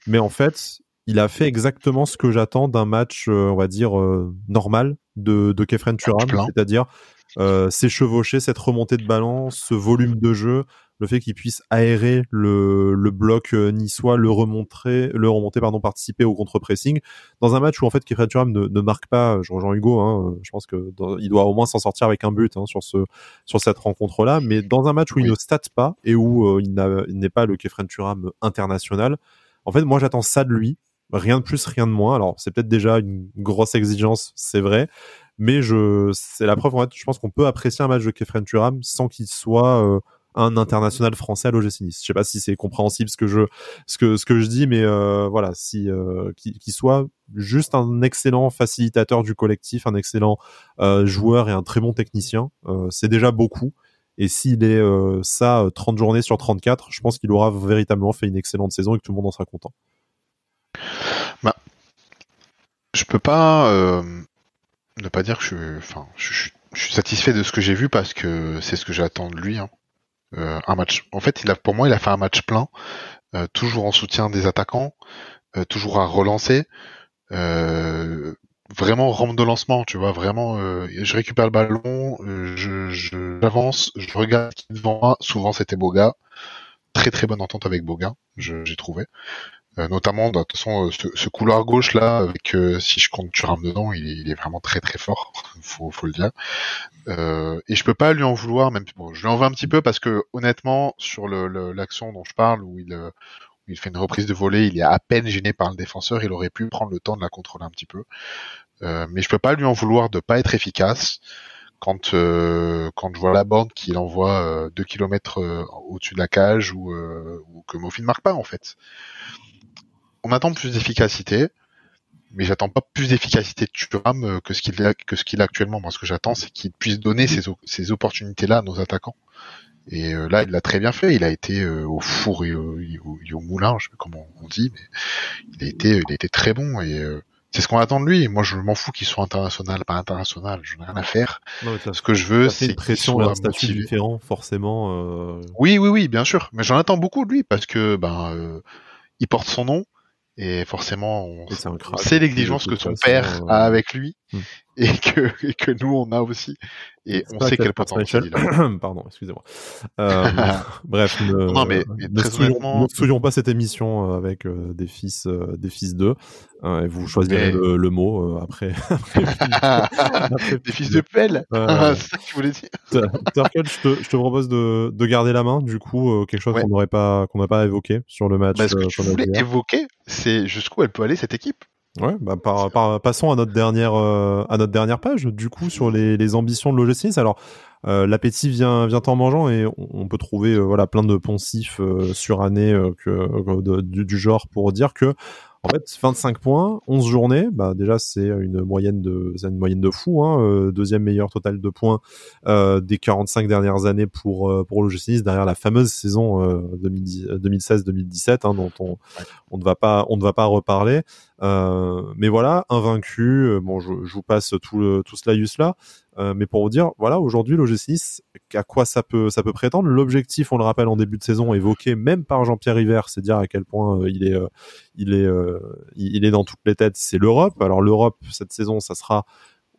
mais en fait il a fait exactement ce que j'attends d'un match, euh, on va dire, euh, normal de, de Kefren Turam, c'est-à-dire euh, s'échevaucher, cette remontée de balance, ce volume de jeu, le fait qu'il puisse aérer le, le bloc niçois, le remonter, le remonter, pardon, participer au contre-pressing, dans un match où en fait Kefren Turam ne, ne marque pas, je rejoins Hugo, hein, je pense que il doit au moins s'en sortir avec un but hein, sur ce sur cette rencontre-là, mais dans un match où il ne state pas et où il n'est pas le Kefren Turam international, en fait moi j'attends ça de lui rien de plus, rien de moins. Alors c'est peut-être déjà une grosse exigence, c'est vrai, mais je, c'est la preuve en fait. Je pense qu'on peut apprécier un match de Kefren Turam sans qu'il soit euh, un international français à l'OGC Nice. Je sais pas si c'est compréhensible ce que je, ce que ce que je dis, mais euh, voilà, si euh, qu'il soit juste un excellent facilitateur du collectif, un excellent joueur et un très bon technicien, c'est déjà beaucoup. Et s'il est ça 30 journées sur 34, je pense qu'il aura véritablement fait une excellente saison et que tout le monde en sera content. Bah, je peux pas euh, ne pas dire que je, enfin, je, suis satisfait de ce que j'ai vu parce que c'est ce que j'attends de lui. Hein. Euh, un match. En fait, il a, pour moi, il a fait un match plein, euh, toujours en soutien des attaquants, toujours à relancer, vraiment rampe de lancement, tu vois, vraiment. je récupère le ballon, je, j'avance, je regarde qui devant moi. Souvent, c'était Boga. Très très bonne entente avec Boga, j'ai trouvé. Euh, notamment, de toute façon, euh, ce, couloir gauche là, avec euh, si je compte Thuram dedans, il est, il est vraiment très très fort, faut, faut le dire. Et je peux pas lui en vouloir, même bon, je lui en veux un petit peu parce que honnêtement, sur l'action dont je parle, où il, fait une reprise de volée, il est à peine gêné par le défenseur, il aurait pu prendre le temps de la contrôler un petit peu. Mais je peux pas lui en vouloir de pas être efficace quand quand je vois la bande qu'il envoie euh, 2 km au-dessus de la cage ou, ou que Mofi ne marque pas en fait. On attend plus d'efficacité, mais j'attends pas plus d'efficacité de Thuram euh, que ce qu'il a que ce qu'il a actuellement. Moi, ce que j'attends, c'est qu'il puisse donner ces, o- ces opportunités-là à nos attaquants. Et euh, là, il l'a très bien fait. Il a été euh, au four et au, et au- et au moulin, je sais pas comment on dit, mais il a été, il a été très bon. Et euh, c'est ce qu'on attend de lui. Moi, je m'en fous qu'il soit international, pas international. Je n'ai rien à faire. Non, mais ça, Ce que je veux, c'est une pression soit un statut motivé. différent, forcément. euh, Oui, oui, oui, bien sûr. Mais j'en attends beaucoup de lui parce que ben, euh, il porte son nom et forcément, on, et sait l'exigence que son père euh, a avec lui hmm. et que et que nous on a aussi. Et on sait quel potentiel il a. Schmeichel. Pardon, excusez-moi. Euh, bref, ne, Non, mais- mais ne très souillons, honnêtement- ne souillons pas cette émission euh, avec euh, des fils, euh, des fils d'eux. hein, et vous choisirez Mais- le, le mot après. après Des fils de pelle. C'est ça que tu voulais dire. Turkel, je te, propose de, de garder la main, du coup, quelque chose Ouais. qu'on n'aurait pas, qu'on n'a pas évoqué sur le match. Bah, ce que tu voulais évoquer, c'est jusqu'où elle peut aller cette équipe? Ouais, bah par, par- passons à notre dernière euh, à notre dernière page. Du coup, sur les, les ambitions de l'OGC Nice. Alors, euh, l'appétit vient vient en mangeant et on, on peut trouver euh, voilà plein de poncifs euh, surannés euh, que que de- du, du genre pour dire que en fait 25 points, 11 journées, bah déjà c'est une moyenne de une moyenne de fou. Hein, euh, deuxième meilleur total de points euh, des 45 dernières années pour euh, pour l'OGC Nice derrière la fameuse saison euh, 2016-2017 hein, dont on ne va pas on ne va pas reparler. Euh, mais voilà, invaincu. euh, Bon, je, vous passe tout le, tout ce laïus là. Euh, mais pour vous dire, voilà, aujourd'hui, l'OGC Nice, à quoi ça peut, ça peut prétendre? L'objectif, on le rappelle en début de saison, évoqué même par Jean-Pierre River, c'est dire à quel point euh, il est, euh, il est, il est dans toutes les têtes. C'est l'Europe. Alors l'Europe cette saison, ça sera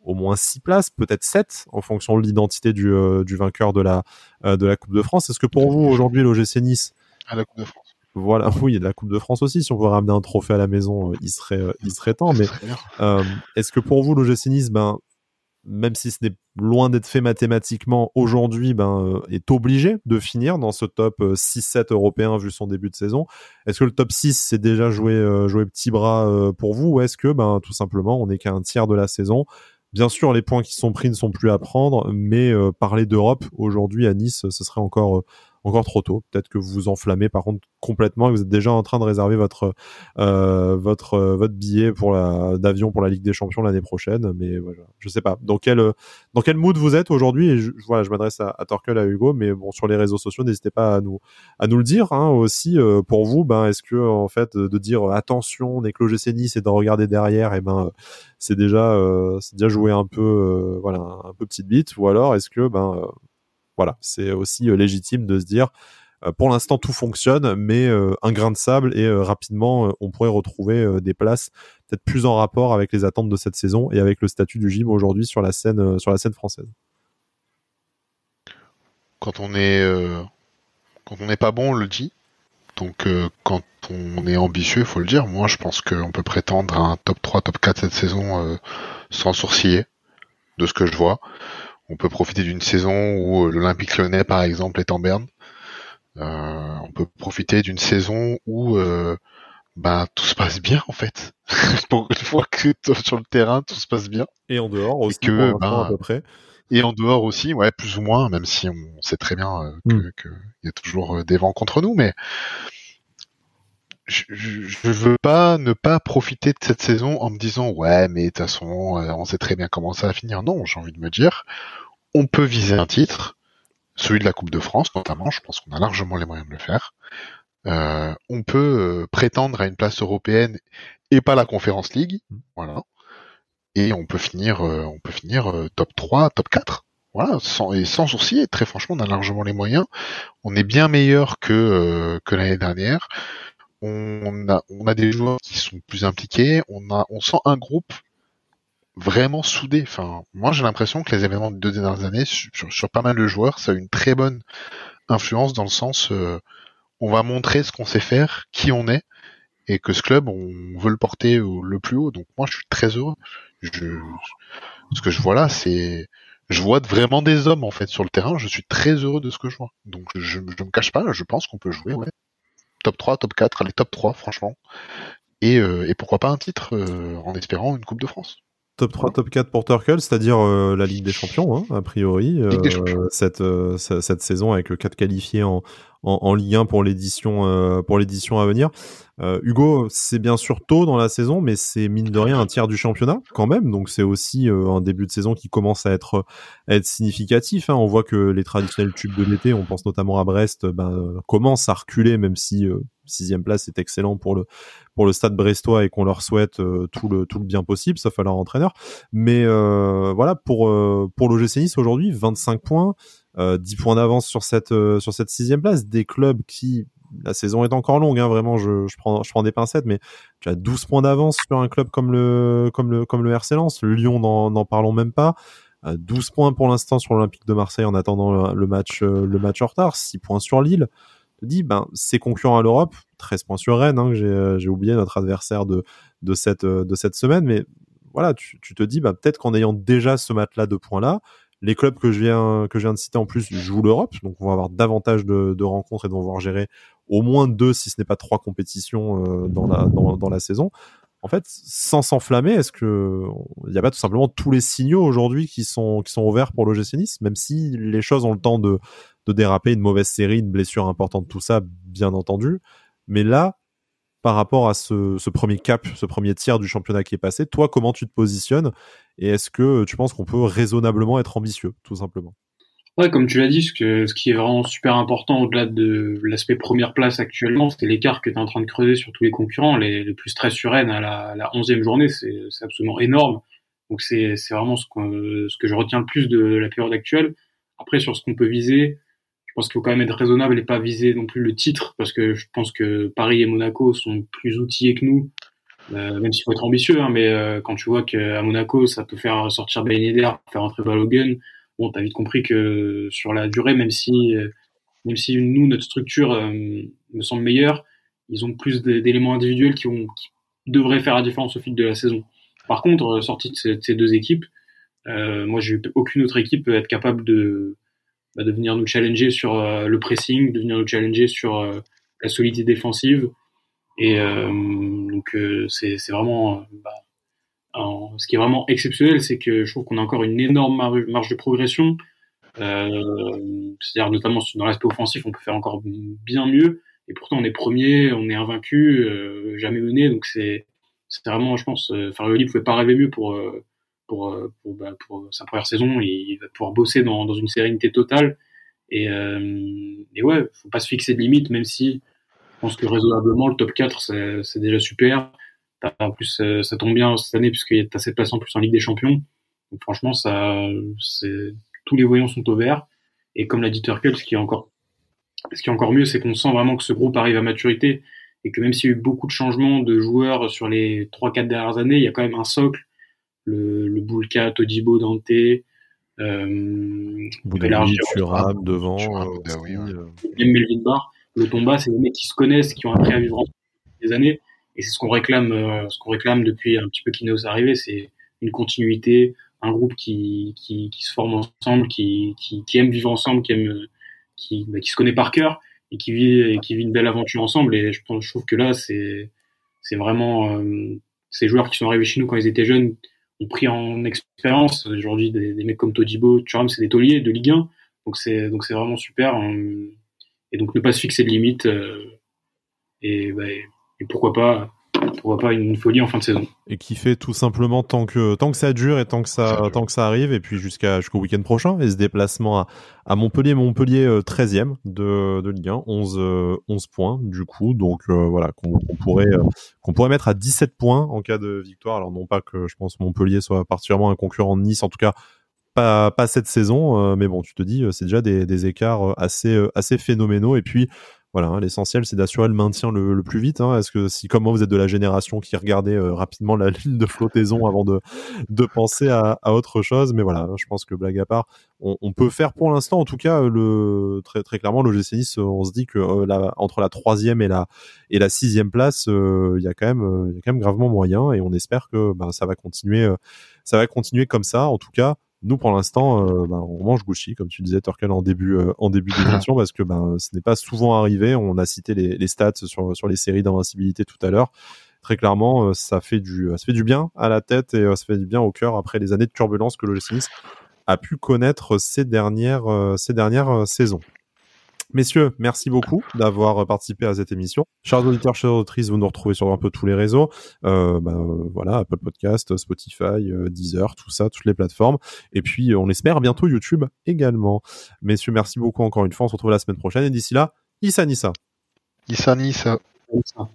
au moins six places, peut-être sept, en fonction de l'identité du, du vainqueur de la, de la Coupe de France. Est-ce que pour vous aujourd'hui, l'OGC Nice À la Coupe de France. voilà, oui, il y a de la Coupe de France aussi. Si on veut ramener un trophée à la maison, il serait, il serait temps. Mais euh, est-ce que pour vous, l'OGC Nice, ben, même si ce n'est loin d'être fait mathématiquement aujourd'hui, ben, euh, est obligé de finir dans ce top euh, 6-7 européen vu son début de saison. Est-ce que le top 6 c'est déjà joué, euh, petit bras euh, pour vous ou est-ce que ben, tout simplement on n'est qu'à un tiers de la saison? Bien sûr, les points qui sont pris ne sont plus à prendre, mais euh, parler d'Europe aujourd'hui à Nice, ce serait encore euh, encore trop tôt. Peut-être que vous vous enflammez par contre complètement et vous êtes déjà en train de réserver votre euh, votre euh, votre billet pour la d'avion pour la Ligue des Champions l'année prochaine. Mais voilà, je sais pas dans quel dans quel mood vous êtes aujourd'hui? Je, voilà, je m'adresse à, à Torkel, à Hugo, mais bon sur les réseaux sociaux, n'hésitez pas à nous à nous le dire hein, aussi. euh, pour vous, ben est-ce que en fait de dire euh, attention, on est que l'OGC Nice et d'en regarder derrière, et ben euh, c'est déjà c'est déjà joué un peu voilà un peu petite bite ou alors est-ce que ben voilà c'est aussi euh, légitime de se dire euh, pour l'instant tout fonctionne mais euh, un grain de sable et rapidement on pourrait retrouver des places peut-être plus en rapport avec les attentes de cette saison et avec le statut du gym aujourd'hui sur la scène française Quand on n'est pas bon, on le dit. Donc quand on est ambitieux, faut le dire. Moi, je pense qu'on peut prétendre à un top 3, top 4 cette saison sans sourciller, de ce que je vois. On peut profiter d'une saison où euh, l'Olympique lyonnais, par exemple, est en berne. Euh, on peut profiter d'une saison où euh, ben, tout se passe bien, en fait. Pour une fois que sur le terrain, tout se passe bien. et en dehors aussi que, pour l'instant, à peu près Et en dehors aussi, ouais, plus ou moins, même si on sait très bien euh, que, Mm. que y a toujours des vents contre nous, mais je, je veux pas ne pas profiter de cette saison en me disant ouais, mais de toute façon, on sait très bien comment ça va finir. Non, j'ai envie de me dire, on peut viser un titre, celui de la Coupe de France notamment. Je pense qu'on a largement les moyens de le faire. Euh, on peut euh, prétendre à une place européenne et pas la Conférence League, voilà. et on peut finir, on peut finir top 3, top 4. Voilà, et sans sourciller, très franchement, on a largement les moyens. On est bien meilleur que, que l'année dernière. On a, on a des joueurs qui sont plus impliqués. On a, on sent un groupe vraiment soudé. Enfin, moi j'ai l'impression que les événements de deux dernières années sur, pas mal de joueurs, ça a une très bonne influence dans le sens, euh, on va montrer ce qu'on sait faire, qui on est, et que ce club, on veut le porter le plus haut. Donc moi je suis très heureux. Je, ce que je vois là, c'est, je vois vraiment des hommes en fait sur le terrain. Je suis très heureux de ce que je vois. Donc je, je me cache pas, je pense qu'on peut jouer, ouais. Top 3, top 4, allez top 3 franchement. Et, euh, et pourquoi pas un titre euh, en espérant une Coupe de France top 3, top 4 pour Turkel, c'est-à-dire euh, la Ligue des Champions, hein, a priori, euh, cette, euh, cette saison avec 4 qualifiés en, en, en Ligue 1 pour l'édition pour l'édition à venir. Hugo, c'est bien sûr tôt dans la saison, mais c'est mine de rien un tiers du championnat quand même, donc c'est aussi un début de saison qui commence à être à être significatif. Hein. On voit que les traditionnels tubes de l'été, on pense notamment à Brest, ben, commencent à reculer, même si sixième place c'est excellent pour le pour le stade brestois et qu'on leur souhaite euh, tout le tout le bien possible sauf à leur entraîneur mais euh, voilà pour euh, pour l'OGC Nice aujourd'hui 25 points 10 points d'avance sur cette sur cette sixième place des clubs qui la saison est encore longue, hein, vraiment, je, je, prends, je prends des pincettes, mais tu as 12 points d'avance sur un club comme le, comme le, comme le RC Lens. Lyon, n'en parlons même pas. 12 points pour l'instant sur l'Olympique de Marseille en attendant le, match, le match en retard. 6 points sur Lille dit, ben, c'est concurrent à l'Europe, 13 points sur Rennes, hein, euh, j'ai oublié notre adversaire de, de, cette, euh, de cette semaine, mais voilà, tu, te dis, ben, peut-être qu'en ayant déjà ce match-là de points-là, les clubs que je viens, que je viens de citer en plus jouent l'Europe, donc on va avoir davantage de, de rencontres et vont voir gérer au moins deux, si ce n'est pas trois compétitions euh, dans, la, dans, dans la saison en fait, sans s'enflammer, est-ce que il n'y a pas tout simplement tous les signaux aujourd'hui qui sont qui sont ouverts pour l'OGC Nice, même si les choses ont le temps de de déraper, une mauvaise série, une blessure importante, tout ça, bien entendu. Mais là, par rapport à ce, premier cap, ce premier tiers du championnat qui est passé, toi, comment tu te positionnes Et est-ce que tu penses qu'on peut raisonnablement être ambitieux, tout simplement? Ouais, comme tu l'as dit, ce, qui est vraiment super important au-delà de l'aspect première place actuellement, c'est l'écart que tu es en train de creuser sur tous les concurrents. Les, plus très sereines à la, la 11e journée, c'est absolument énorme. Donc c'est vraiment ce que, ce que je retiens le plus de la période actuelle. Après, sur ce qu'on peut viser, je pense qu'il faut quand même être raisonnable et pas viser non plus le titre, parce que je pense que Paris et Monaco sont plus outillés que nous, euh, même s'il faut être ambitieux, hein, mais euh, quand tu vois qu'à Monaco, ça peut faire sortir Ben Yedder, faire entrer Balogun, bon, t'as vite compris que sur la durée, même si, euh, même si nous, notre structure euh, me semble meilleure, ils ont plus d'éléments individuels qui, ont, qui devraient faire la différence au fil de la saison. Par contre, sorti de ces deux équipes, moi, j'ai aucune autre équipe être capable de bah, de venir nous challenger sur euh, le pressing, de venir nous challenger sur euh, la solidité défensive. Et euh, donc c'est vraiment bah, ce qui est vraiment exceptionnel, c'est que je trouve qu'on a encore une énorme marge de progression. Euh, C'est-à-dire notamment dans l'aspect offensif, on peut faire encore bien mieux. Et pourtant, on est premier, on est invaincu, euh, jamais mené. Donc c'est vraiment, je pense, Farioli pouvait pas rêver mieux pour pour, euh, pour, bah, pour sa première saison. il va pouvoir bosser dans, dans une sérénité totale. Et, euh, et ouais, faut pas se fixer de limite, même si pense que raisonnablement, le top 4, c'est déjà super. En plus, euh, ça tombe bien cette année, puisqu'il y a cette place en plus en Ligue des Champions. Donc, franchement, ça, tous les voyants sont au vert. Et comme l'a dit Turkel, ce qui est encore, ce qui est encore mieux, c'est qu'on sent vraiment que ce groupe arrive à maturité et que même s'il y a eu beaucoup de changements de joueurs sur les 3-4 dernières années, il y a quand même un socle le, le Boulka, Todibo, Dante, euh, Boudaoui, Thuram devant, euh, euh. même Melvin Barr, le Tomba, c'est des mecs qui se connaissent, qui ont appris à vivre ensemble des années, et c'est ce qu'on réclame, euh, ce qu'on réclame depuis un petit peu qu'Ineos est arrivé, c'est une continuité, un groupe qui, qui, qui se forme ensemble, qui, qui, qui, aime vivre ensemble, qui aime, qui, bah, qui se connaît par cœur et qui vit, et qui vit une belle aventure ensemble. Et je, pense, je trouve que là, c'est, c'est vraiment euh, ces joueurs qui sont arrivés chez nous quand ils étaient jeunes, pris en expérience. Aujourd'hui, des, mecs comme Todibo, Thuram, c'est des tauliers de Ligue 1. Donc c'est donc c'est vraiment super. Hein. Et donc ne pas se fixer de limites. Euh, et, bah, et, pourquoi pas pourquoi pas une folie en fin de saison. Et qui fait tout simplement tant que tant que ça dure et tant que ça tant que ça arrive et puis jusqu'à jusqu'au week-end prochain et ce déplacement à, à Montpellier Montpellier 13e de, de Ligue 1 11 11 points du coup donc voilà qu'on pourrait qu'on pourrait mettre à 17 points en cas de victoire alors non pas que je pense Montpellier soit particulièrement un concurrent de Nice en tout cas pas, cette saison, mais bon, tu te dis, c'est déjà des, écarts assez, assez phénoménaux. Et puis, voilà, hein, l'essentiel c'est d'assurer le maintien le, plus vite. Hein. Est-ce que si comment vous êtes de la génération qui regardait euh, rapidement la ligne de flottaison avant de, de penser à, autre chose, mais voilà, je pense que blague à part, on, peut faire pour l'instant, en tout cas, le très très clairement, l'OGC Nice, on se dit que euh, la, entre la troisième et la et la sixième place, euh, il y a quand même y a quand même gravement moyen et on espère que ben, ça va continuer ça va continuer comme ça. En tout cas, nous, pour l'instant, euh, ben, on mange Gucci, comme tu disais, Turkel, en début, euh, en début d'émission, parce que ben, ce n'est pas souvent arrivé. On a cité les, les stats sur, sur les séries d'invincibilité tout à l'heure. Très clairement, euh, ça fait du, ça fait du bien à la tête et ça fait du bien au cœur après les années de turbulence que le Nice a pu connaître ces dernières, ces dernières saisons. Messieurs, merci beaucoup d'avoir participé à cette émission. Chers auditeurs, chers auditrices, vous nous retrouvez sur un peu tous les réseaux. Euh, bah, voilà, Apple Podcast, Spotify, euh, Deezer, tout ça, toutes les plateformes. Et puis, on espère bientôt YouTube également. Messieurs, merci beaucoup encore une fois. On se retrouve la semaine prochaine. Et d'ici là, Issa Nissa. Issa Nissa. Issa.